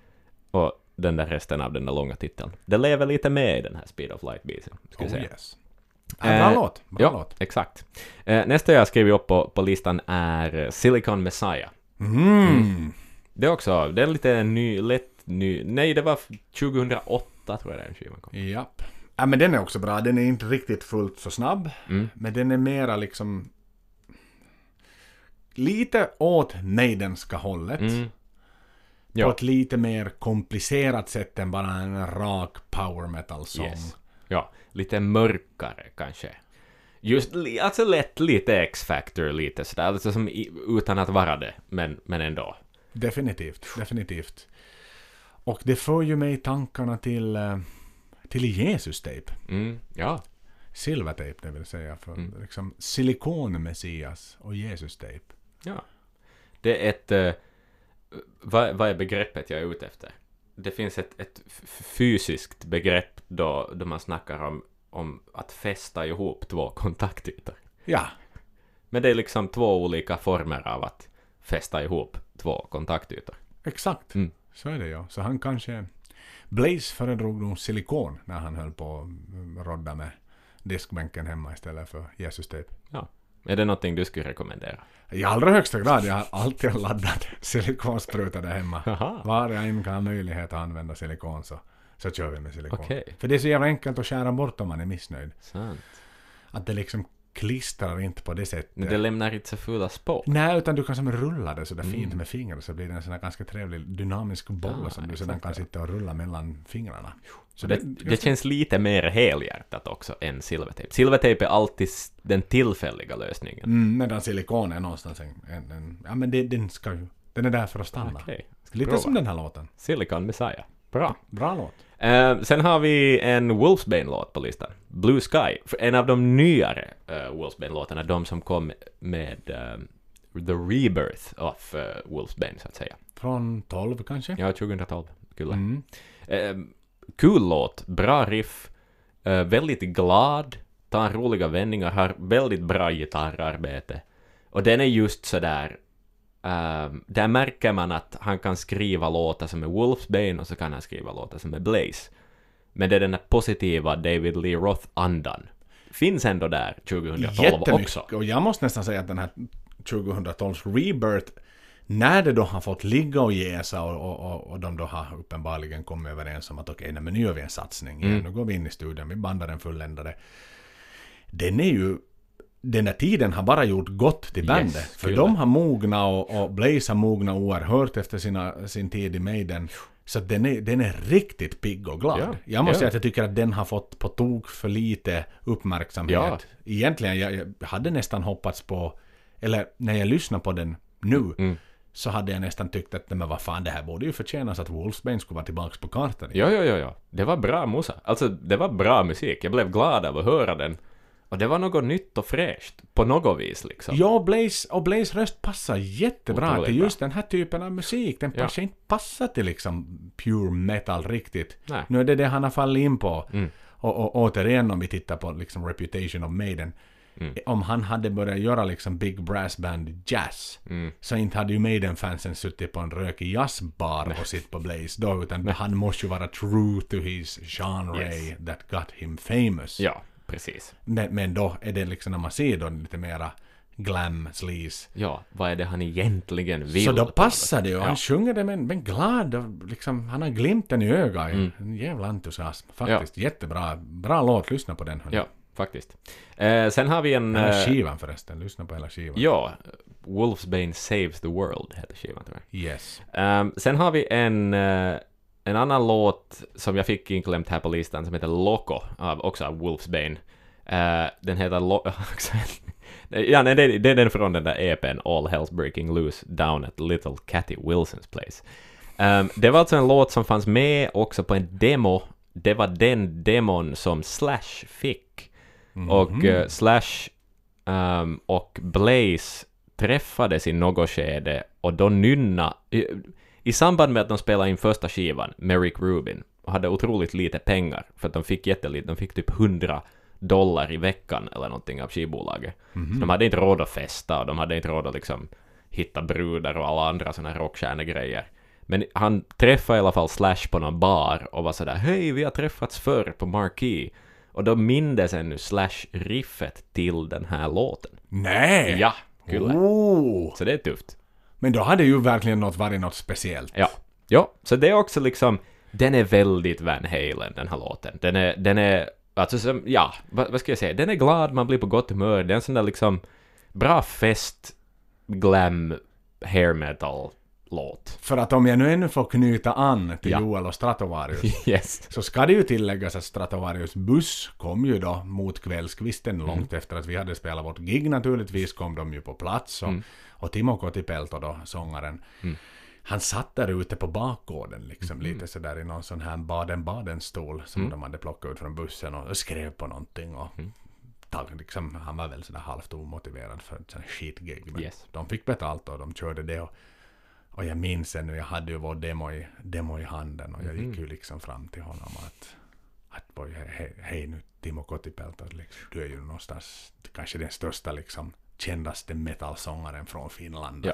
och den där resten av den där långa titeln. Det lever lite med i den här Speed of light-biten, jag Oh säga. yes. Ja, bra Eh, låt. Bra ja, låt. exakt. Eh, nästa jag skrivit upp på, på listan är Silicon Messiah. Mm. Det är också, det är lite ny, lätt ny, nej det var f- 2008 tror jag den skivan kom. Japp. Ja, men den är också bra. Den är inte riktigt fullt så snabb. Mm. Men den är mera liksom... Lite åt Maidenska hållet. Mm. På Ja. ett lite mer komplicerat sätt än bara en rak power metal-sång. Yes. Ja, lite mörkare kanske. Just, alltså lätt lite X-Factor lite sådär, alltså som i, utan att vara det, men, men ändå. Definitivt, definitivt. Och det för ju mig tankarna till, eh, till Jesus Tape. Mm, ja. silvertejp, det vill säga för Mm. liksom silikon-Messias och Jesus-tejp. Ja. Det är ett... eh, vad, vad är begreppet jag är ute efter? Det finns ett, ett fysiskt begrepp då, då man snackar om, om att fästa ihop två kontaktytor. Ja, Men det är liksom två olika former av att fästa ihop två kontaktytor. exakt. Mm. Så är det ja. Så han kanske... Blaze föredrog nog silikon när han höll på att rodda med diskbänken hemma istället för Jesus-tejp. Är det någonting du skulle rekommendera? I allra högsta grad. Jag har alltid en laddad silikonspruta där hemma. Jaha, Var jag än kan ha möjlighet att använda silikon så, så kör vi med silikon. okej. För det är så jävla enkelt att skära bort om man är missnöjd. Sant. Att det liksom klistrar inte på det sättet. Men det lämnar inte så fula spår. Nej, utan du kan som rulla det sådär fint Mm. med fingret så blir det en sån här ganska trevlig dynamisk boll Ah, som du sedan kan ja. sitta och rulla mellan fingrarna. Så Det, det känns lite mer helhjärtat också än silvertejp. Silvertejp är alltid den tillfälliga lösningen. Mm, medan silikon är någonstans en, en, en ja men det, den ska ju, den är där för att stanna. Ska Lite prova. som den här låten. Silicon Messiah. Bra. Bra låt. Eh, sen har vi en Wolfsbane-låt på listan. Blue Sky. En av de nyare uh, Wolfsbane-låtarna, de som kom med eh, the rebirth of uh, Wolfsbane, så att säga. Från 12 kanske? Ja, 2012. Kul. Mm. Kul låt, bra riff, eh, väldigt glad, tar roliga vändningar, har väldigt bra gitarrarbete. Och den är just sådär, uh, där märker man att han kan skriva låtar som är Wolfsbane och så kan han skriva låtar som är Blaze. Men det är den där positiva David Lee Roth-andan. Finns ändå där 2012 också. Jättemycket. Och jag måste nästan säga att den här 2012s Rebirth, när det då har fått ligga och jäsa och, och, och, och de då har uppenbarligen kommit överens om att okej, nej, men nu gör vi en satsning igen, Mm. nu går vi in i studion, vi bandar den fulländade. Den är ju, den här tiden har bara gjort gott till Yes, bandet. för kul. de har mognat och, och Blaze har mognat oerhört efter sina, sin tid i Maiden. Så den är, den är riktigt pigg och glad. Ja, jag måste ja. säga att jag tycker att den har fått på tok för lite uppmärksamhet. Ja. Egentligen, jag, jag hade nästan hoppats på, eller när jag lyssnar på den nu, Mm. Så hade jag nästan tyckt att men vad fan, det här borde ju förtjänas att Wolfsbane skulle vara tillbaka på kartan. Ja, ja, ja, ja. Det var bra musa. Alltså, det var bra musik. Jag blev glad av att höra den. Och det var något nytt och fräscht. På något vis, liksom. Ja, Blaze, och Blaze röst passar jättebra Otroligt till bra. just den här typen av musik. Den Ja. passar inte passar till liksom pure metal riktigt. Nej. Nu är det det han har fallit in på. Mm. Och, och återigen om vi tittar på liksom Reputation of Maiden. Mm. Om han hade börjat göra liksom Big Brass Band jazz. Mm. Så inte hade ju Maiden-fansen suttit på en rökig jazzbar och sitt på Blaze då. Utan han måste ju vara true to his genre Yes. that got him famous. Ja, precis. Men, men då är det liksom när man ser då lite mera glam, sleaze. Ja, vad är det han egentligen vill? Så då passar det ju. Ja. Han sjunger det med en, med en glad och liksom, han har glimten i ögat. Mm. En jävla entusiasm. Faktiskt jättebra. Bra låt. Lyssna på den. hörni. Ja, faktiskt. Eh, sen har vi en... Den här eh, skivan förresten. Lyssna på hela skivan. ja, Wolfsbane Saves the World heter skivan tror jag. Yes. Ehm, sen har vi en, eh, en annan låt som jag fick inklämt här på listan som heter Loco, av, också av Wolfsbane. Eh, den heter Lo- Ja, nej, det, det är den från den där EPn All Hell's Breaking Loose Down at Little Catty Wilsons Place. Ehm, det var alltså en låt som fanns med också på en demo. Det var den demon som Slash fick. Och Mhm. eh, Slash ehm, och Blaze träffades i något skede och då nynna i, i samband med att de spelade in första skivan, Merrick Rubin, och hade otroligt lite pengar för att de fick jättelite, de fick typ 100 dollar i veckan eller någonting av skivbolaget. Mhm. Så de hade inte råd att festa och de hade inte råd att liksom hitta brudar och alla andra sådana rockstjärnegrejer. Men han träffade i alla fall Slash på någon bar och var sådär ”Hej, vi har träffats förr på Marquee”. Och då mindes ännu Slash riffet till den här låten. Nej! Ja, kul. Oh. Så det är tufft. Men då hade ju verkligen något varit något speciellt. Ja. Ja, så det är också liksom, den är väldigt Van Halen, den här låten. Den är, den är, alltså som, ja, vad, vad ska jag säga, den är glad, man blir på gott humör, det är en sån där liksom bra fest, glam, hair metal låt. För att om jag nu ännu får knyta an till Ja. Joel och Stratovarius. Yes. Så ska det ju tilläggas att Stratovarius buss kom ju då mot kvällskvisten Mm. långt efter att vi hade spelat vårt gig naturligtvis kom de ju på plats och, Mm. och Timo Kotipelto då, sångaren, Mm. han satt där ute på bakgården liksom Mm. lite sådär i någon sån här Baden-Baden-stol som Mm. de hade plockat ut från bussen och skrev på någonting och Mm. liksom, han var väl sådär halvt omotiverad för ett skitgig. Men Yes. de fick betalt och de körde det. Och, och jag minns ännu, jag hade ju vår demo i, demo i handen och jag gick ju liksom fram till honom att, att boy, hej, hej nu Timo Kotipelto, liksom, du är ju någonstans kanske den största liksom kändaste metalsångaren från Finland. Ja.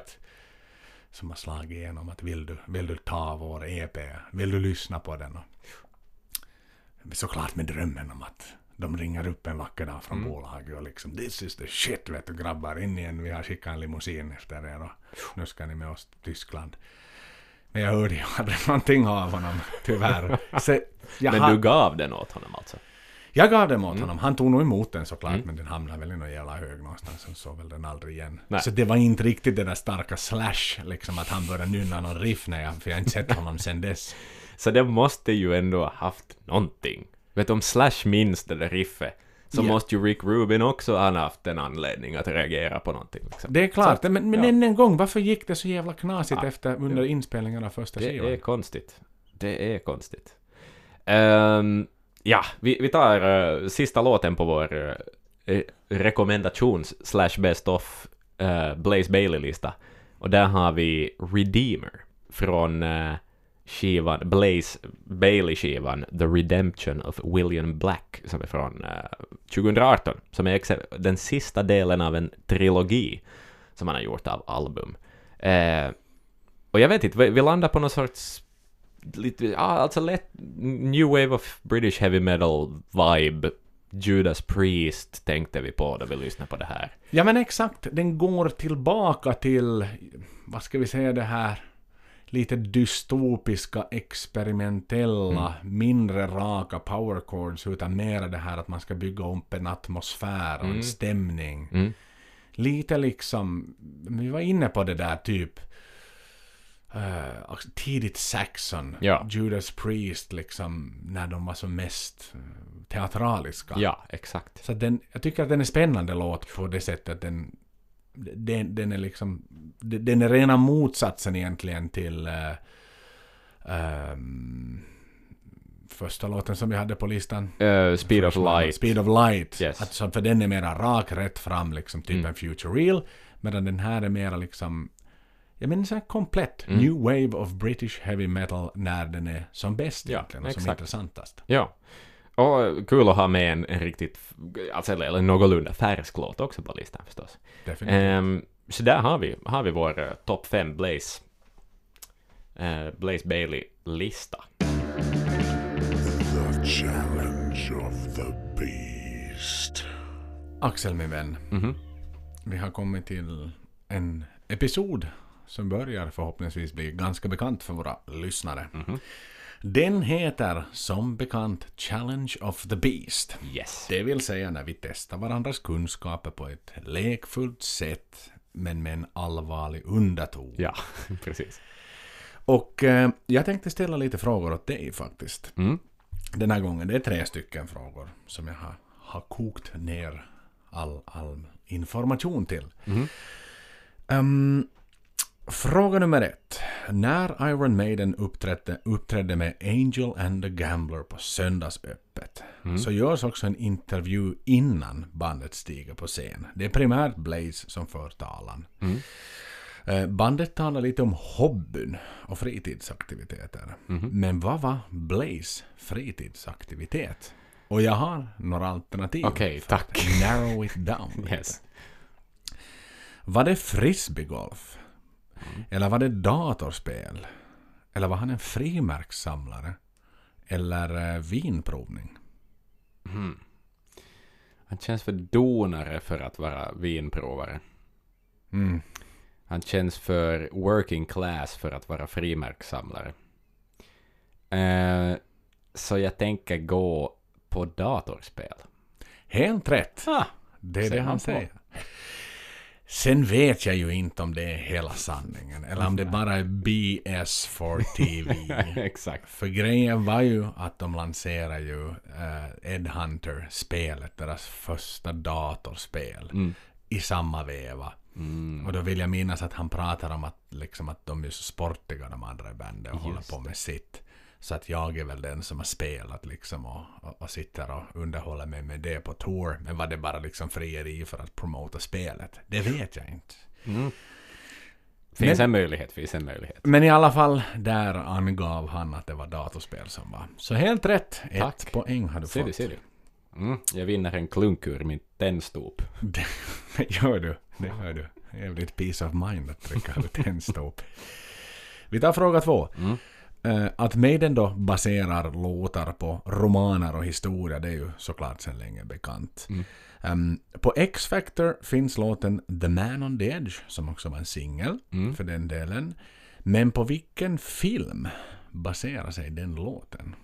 Som har slagit igenom att vill du, vill du ta vår EP, vill du lyssna på den? Och, såklart med drömmen om att de ringer upp en vacker dag från bolaget och liksom this is the shit vet du grabbar in igen vi har skickat en limousin efter er och nu ska ni med oss till Tyskland. Men jag hörde ju aldrig någonting av honom tyvärr. Så Men har- du gav den åt honom alltså? jag gav den åt honom. Han tog nog emot den såklart men den hamnade väl i någon jävla hög någonstans och såg väl den aldrig igen. Nej. Så det var inte riktigt det där starka slash liksom att han började nynna någon riff när jag, för jag har inte sett honom sen dess. Så det måste ju ändå ha haft någonting. Vet om Slash minns det där riffet, så Ja. måste ju Rick Rubin också ha haft en anledning att reagera på någonting. Liksom. Det är klart, Så- men, men ja. än en gång, varför gick det så jävla knasigt Ja. efter, under inspelningen av första Det skivan? är konstigt. Det är konstigt. Ehm, ja, vi, vi tar eh, sista låten på vår uh, rekommendations slash best of eh, Blaze Bailey-lista. Och där har vi Redeemer från skivan, Blaze Bailey-skivan The Redemption of William Black som är från eh, uh, 2018, som är den sista delen av en trilogi som han har gjort av album. Uh, och jag vet inte, vi, vi landar på någon sorts lite, ja, alltså lätt new wave of British heavy metal vibe. Judas Priest tänkte vi på då vi lyssnade på det här. Ja men exakt, den går tillbaka till, vad ska vi säga det här, lite dystopiska, experimentella, mindre raka power chords utan mera det här att man ska bygga upp en atmosfär och en stämning. Mm. Lite liksom, vi var inne på det där typ eh, tidigt Saxon, Ja. Judas Priest liksom när de var som mest eh, teatraliska. Ja, exakt. Så den, jag tycker att den är spännande låt på det sättet att den, den, den är liksom, den är rena motsatsen egentligen till eh, ehm, första låten som vi hade på listan. Eh, Speed of Light. Speed of Light. Yes. Alltså, för den är mera rak, rätt fram, liksom typ Mm. en Future Real. Medan den här är mera liksom, jag menar så här komplett. Mm. New Wave of British Heavy Metal när den är som bäst Ja, egentligen och som exakt. intressantast. Ja. Och kul att ha med en, en riktigt, alltså eller en någorlunda färsk låt också på listan förstås. Definitivt. Ehm, så där har vi, har vi vår uh, topp 5 Blaze, eh, Blaze Bailey-lista. The challenge of the beast. Axel min vän. Mhm. Vi har kommit till en episod som börjar förhoppningsvis bli ganska bekant för våra lyssnare. Mhm. Den heter som bekant Challenge of the Beast. Yes. Det vill säga när vi testar varandras kunskaper på ett lekfullt sätt men med en allvarlig underton. Ja, precis. Och eh, jag tänkte ställa lite frågor åt dig faktiskt. Mm. Den här gången, det är tre stycken frågor som jag har, har kokt ner all, all information till. Mhm. Ehm, fråga nummer ett. När Iron Maiden uppträdde, uppträdde med Angel and the Gambler på Söndagsöppet så görs också en intervju innan bandet stiger på scen. Det är primärt Blaze som för talan. Eh, Bandet talar lite om hobbyn och fritidsaktiviteter. Men vad var Blaze fritidsaktivitet? Och jag har några alternativ. Okej, att tack. Narrow it down. Yes. Var det frisbeegolf? Eller var det datorspel? Eller var han en frimärkssamlare? Eller eh, vinprovning? Han känns för donare för att vara vinprovare. Mm. Han känns för working class för att vara frimärkssamlare. Eh, så jag tänker gå på datorspel. Helt rätt. Ah, Det är det han på. säger. Sen vet jag ju inte om det är hela sanningen. Eller om det bara är BS for TV. exakt. För grejen var ju att de lanserade ju uh, Ed Hunter-spelet, deras första datorspel, Mm. i samma veva. Mm. Och då vill jag minnas att han pratar om att, liksom, att de är så sportiga de andra i bandet och håller Just på med sitt. Så att jag är väl den som har spelat liksom och, och, och sitter och underhåller mig med det på tour. Men var det bara liksom frieri för att promota spelet? Det vet jag inte. Finns Men- en möjlighet, finns en möjlighet. Men i alla fall, där angav han att det var datorspel som var. Så helt rätt. Ett Tack. poäng har du Ser du, fått. ser du. Mm, jag vinner en klunk ur min tändstop. Det gör du. Det gör du. Jävligt peace of mind att trycka ut tändstop. Vi tar fråga två. Mm. Eh, Att Maiden då baserar låtar på romaner och historia, det är ju såklart sedan länge bekant. Mm. Ehm, på X-Factor finns låten The Man on the Edge, som också var en singel Mm. för den delen. Men på vilken film baserar sig den låten?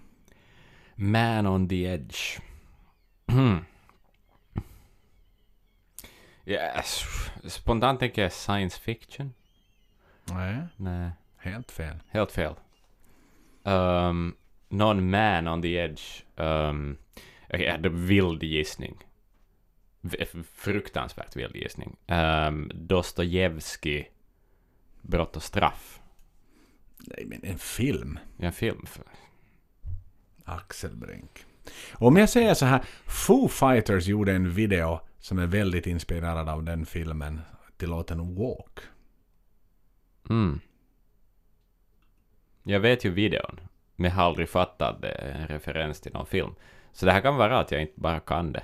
Man on the edge. yes. Spontant tänker jag science fiction. Nej, Nej, helt fel. helt fel. Um, någon man on the edge. Um, jag hade vild gissning. V- Fruktansvärt vild gissning. Um, Dostojevskij, Brott och straff. Nej, men en film. En film. För, Axel Brink. Om jag säger så här, Foo Fighters gjorde en video som är väldigt inspirerad av den filmen till låten Walk. mm. Jag vet ju videon, men jag har aldrig fattat att det är en referens till någon film. Så det här kan vara att jag inte bara kan det.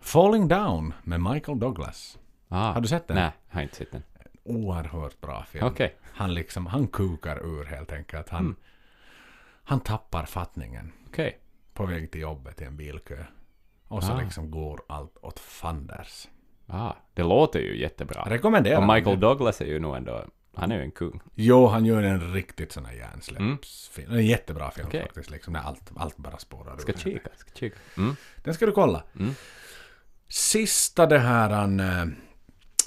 Falling Down med Michael Douglas. Ah, Har du sett den? Nej, jag har inte sett den. Oerhört bra film. Okej. Han liksom, han kukar ur helt enkelt. Han, Mm. han tappar fattningen Okej. på väg till jobbet i en bilkö. Och så Ah. liksom går allt åt fanders. Ah, det låter ju jättebra. Rekommenderar Och Michael. Douglas är ju nog ändå, han är ju en kung. Jo, han gör en riktigt sån här hjärnsläppsfilm. En jättebra film Okej. faktiskt. Liksom, när allt, allt bara spårar Ska ur. kika, ska kika. Mm. Den ska du kolla. Mm. Sista det här an, eh,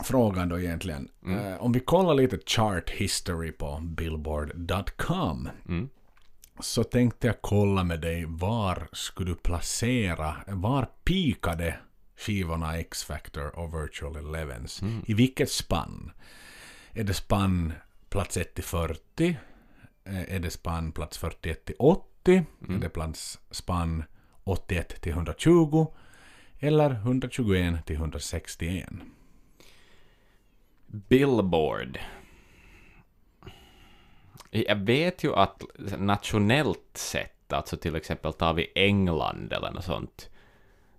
frågan då egentligen. Mm. Eh, om vi kollar lite chart history på billboard.com Mm. så tänkte jag kolla med dig var skulle du placera, var pikade skivorna X-Factor och Virtual Elevens? Mm. I vilket spann? Är det spann plats 1 till 40? Eh, Är det spann plats 41 till 80? Mm. Är det plats spann 81 till 120? Eller 121 till 161? Billboard. Jag vet ju att nationellt sett, alltså till exempel tar vi England eller något sånt,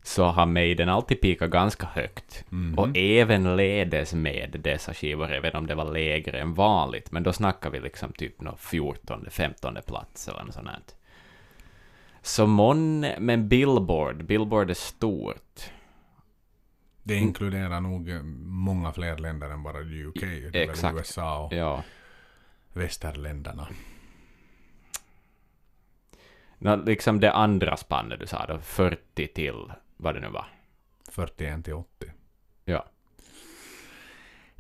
så har Maiden alltid pikat ganska högt. Och även ledes med dessa skivor, även om det var lägre än vanligt. Men då snackar vi liksom typ nå 14, 15 plats eller något sånt. här. Så månne, men Billboard, Billboard är stort. Det inkluderar nog eh, många fler länder än bara UK. Exakt. USA och Ja. västerländerna. Nå, liksom det andra spannet du sa då, 40 till vad det nu var. 41 till 80. Ja.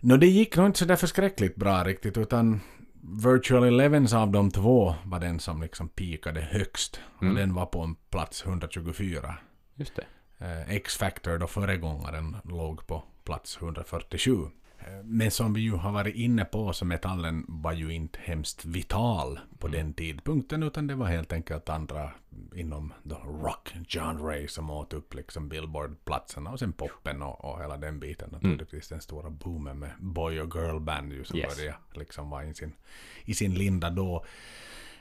Nå, det gick nog inte så där förskräckligt bra riktigt, utan Virtual Elevens av de två var den som liksom pikade högst. Mm. Och den var på en plats 124. Just det. Eh, X-Factor, då föregångaren, låg på plats 147. Men som vi ju har varit inne på så metallen var ju inte hemskt vital på den tidpunkten utan det var helt enkelt andra inom the rock genre som åt upp liksom Billboard-platserna och sen poppen och, och hela den biten naturligtvis den stora boomen med boy och girl band ju som Yes. började liksom vara i sin, i sin linda då.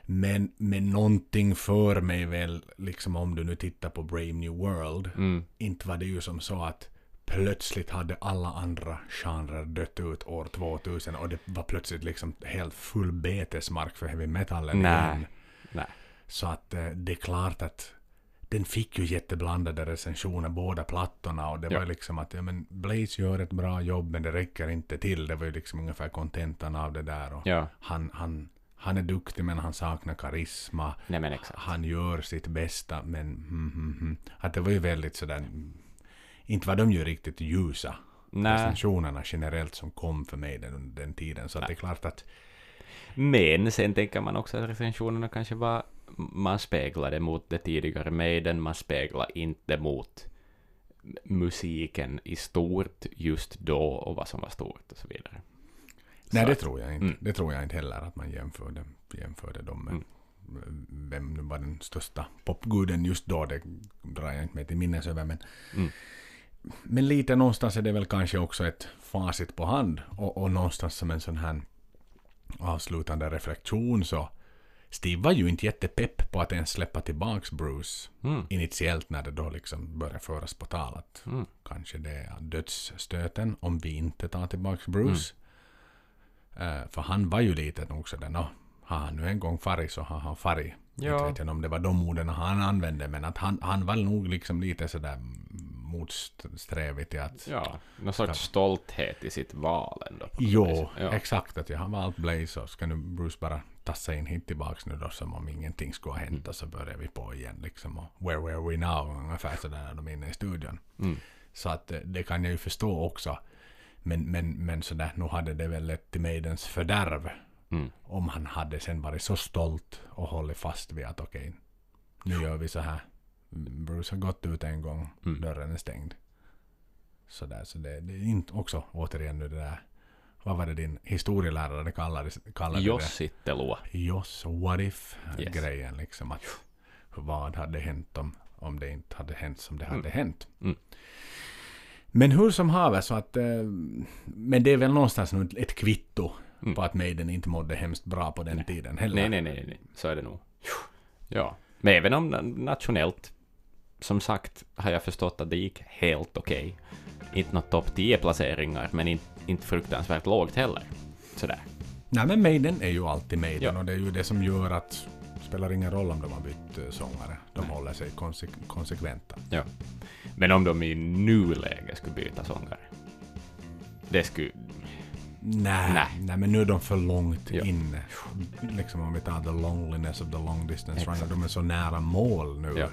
Men, men någonting för mig väl, liksom om du nu tittar på Brave New World, Mm. inte var det ju som så att plötsligt hade alla andra genrer dött ut år 2000 och det var plötsligt liksom helt full betesmark för heavy metalen Nej. igen. Nej. Så att eh, det är klart att den fick ju jätteblandade recensioner, båda plattorna. Och det Ja. var liksom att ja, men Blaze gör ett bra jobb men det räcker inte till. Det var ju liksom ungefär kontentan av det där. Och Ja. han, han, han är duktig men han saknar karisma. Nej. Han gör sitt bästa men... Mm, mm, mm. Att det var ju väldigt sådär... Inte var de ju riktigt ljusa. Nej. Recensionerna generellt som kom för mig den, den tiden. Så att det är klart att... Men sen tänker man också att recensionerna kanske var, man speglade mot det tidigare Maiden, man speglar inte mot musiken i stort just då och vad som var stort och så vidare. Nej, Så det att- tror jag inte. Mm. Det tror jag inte heller att man jämförde, jämförde dem med. Mm. vem var den största popguden just då, det drar jag inte med till minnes över, men Mm. Men lite någonstans är det väl kanske också ett facit på hand och, och någonstans som en sån här avslutande reflektion så Steve var ju inte jättepepp på att ens släppa tillbaks Bruce Mm. initiellt när det då liksom började föras på tal att Mm. kanske det är dödsstöten om vi inte tar tillbaks Bruce. Eh, för han var ju lite nog sådär, nå, har han nu en gång farit så har han farit. Ja. Inte vet jag om det var de orden han använde, men att han, han var nog liksom lite sådär motsträvig till att Ja, någon sorts stolthet i sitt val ändå. Jo, ja. exakt. Att jag har valt Blaze och ska nu Bruce bara tassa in hit tillbaks nu då som om ingenting skulle ha hänt Mm. och så börjar vi på igen liksom. Och where were we now? Ungefär sådär när de är inne i studion. Mm. Så att eh, det kan jag ju förstå också. Men, men, men sådär, nu hade det väl lett till Maidens fördärv. Mm. Om han hade sen varit så stolt och hållit fast vid att okej, nu gör vi så här. Bruce har gått ut en gång, Mm. dörren är stängd. Sådär, så det, det är inte också återigen nu det där, vad var det din historielärare kallade, kallade Jossittelua. det? Jos, what if Yes. grejen liksom att vad hade hänt om, om det inte hade hänt som det hade Mm. hänt. Mm. Men hur som haver så att, eh, men det är väl någonstans nu ett- kvitto Mm. på att Maiden inte mådde hemskt bra på den tiden heller. Nej, nej, nej, nej, så är det nog. Ja, men även om na- nationellt, som sagt, har jag förstått att det gick helt okej. Inte något topp 10-placeringar, men inte, inte fruktansvärt lågt heller. Sådär. Nej men Maiden är ju alltid Maiden Ja. och det är ju det som gör att det spelar ingen roll om de har bytt eh, sångare. De håller sig konse- konsekventa. Ja. Men om de i nuläge skulle byta sångare, det skulle... Nej, Nej. nej. men nu är de för långt Ja. inne. Liksom om vi tar the loneliness of the long distance runner. De är så nära mål nu. Ja.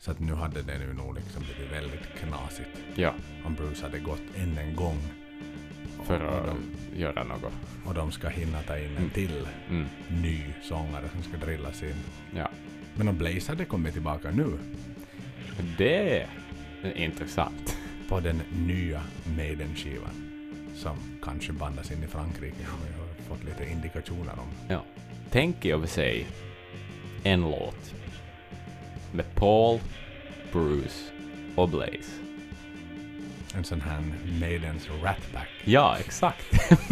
Så att nu hade det nu nog liksom blivit väldigt knasigt. Ja, Om Bruce hade gått än en gång. för och, att de, göra något. och de ska hinna ta in en Mm. till Mm. ny sångare som ska drillas in. Ja. Men om Blaze hade kommit tillbaka nu Det är intressant. på den nya Maiden-skivan som kanske bandas in i Frankrike som vi har fått lite indikationer om. Ja. Tänk i och för sig en låt med Paul, Bruce och Blaze. En sån här Maidens Rat Pack. Ja, exakt.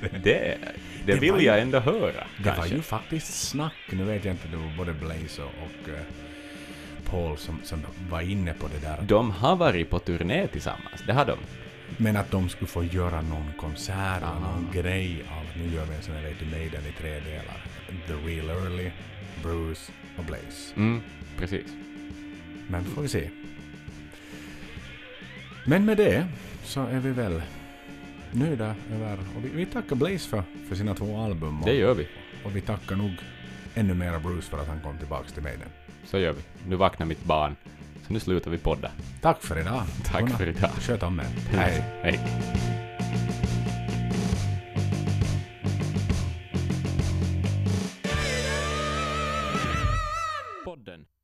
det, det Det vill var ju- jag ändå höra. Det var kanske. ju faktiskt snack, nu vet jag inte, det var både Blaze och, och eh, Paul som, som var inne på det där. De har varit på turné tillsammans, det har de. Men att de skulle få göra någon konsert eller någon grej av, nu gör vi en sån här Lady Maiden i tre delar. The Real Early, Bruce och Blaze. Mm, precis. Men får vi se. Men med det så är vi väl nöjda över, och vi, vi tackar Blaze för, för sina två album. Och, Det gör vi. och vi tackar nog ännu mera Bruce för att han kom tillbaks till Maiden. Så gör vi. Nu vaknar mitt barn. Så nu slutar vi podda. Tack för idag. Tack Godnatt. för idag. Sköt om er. Hej. Hej. London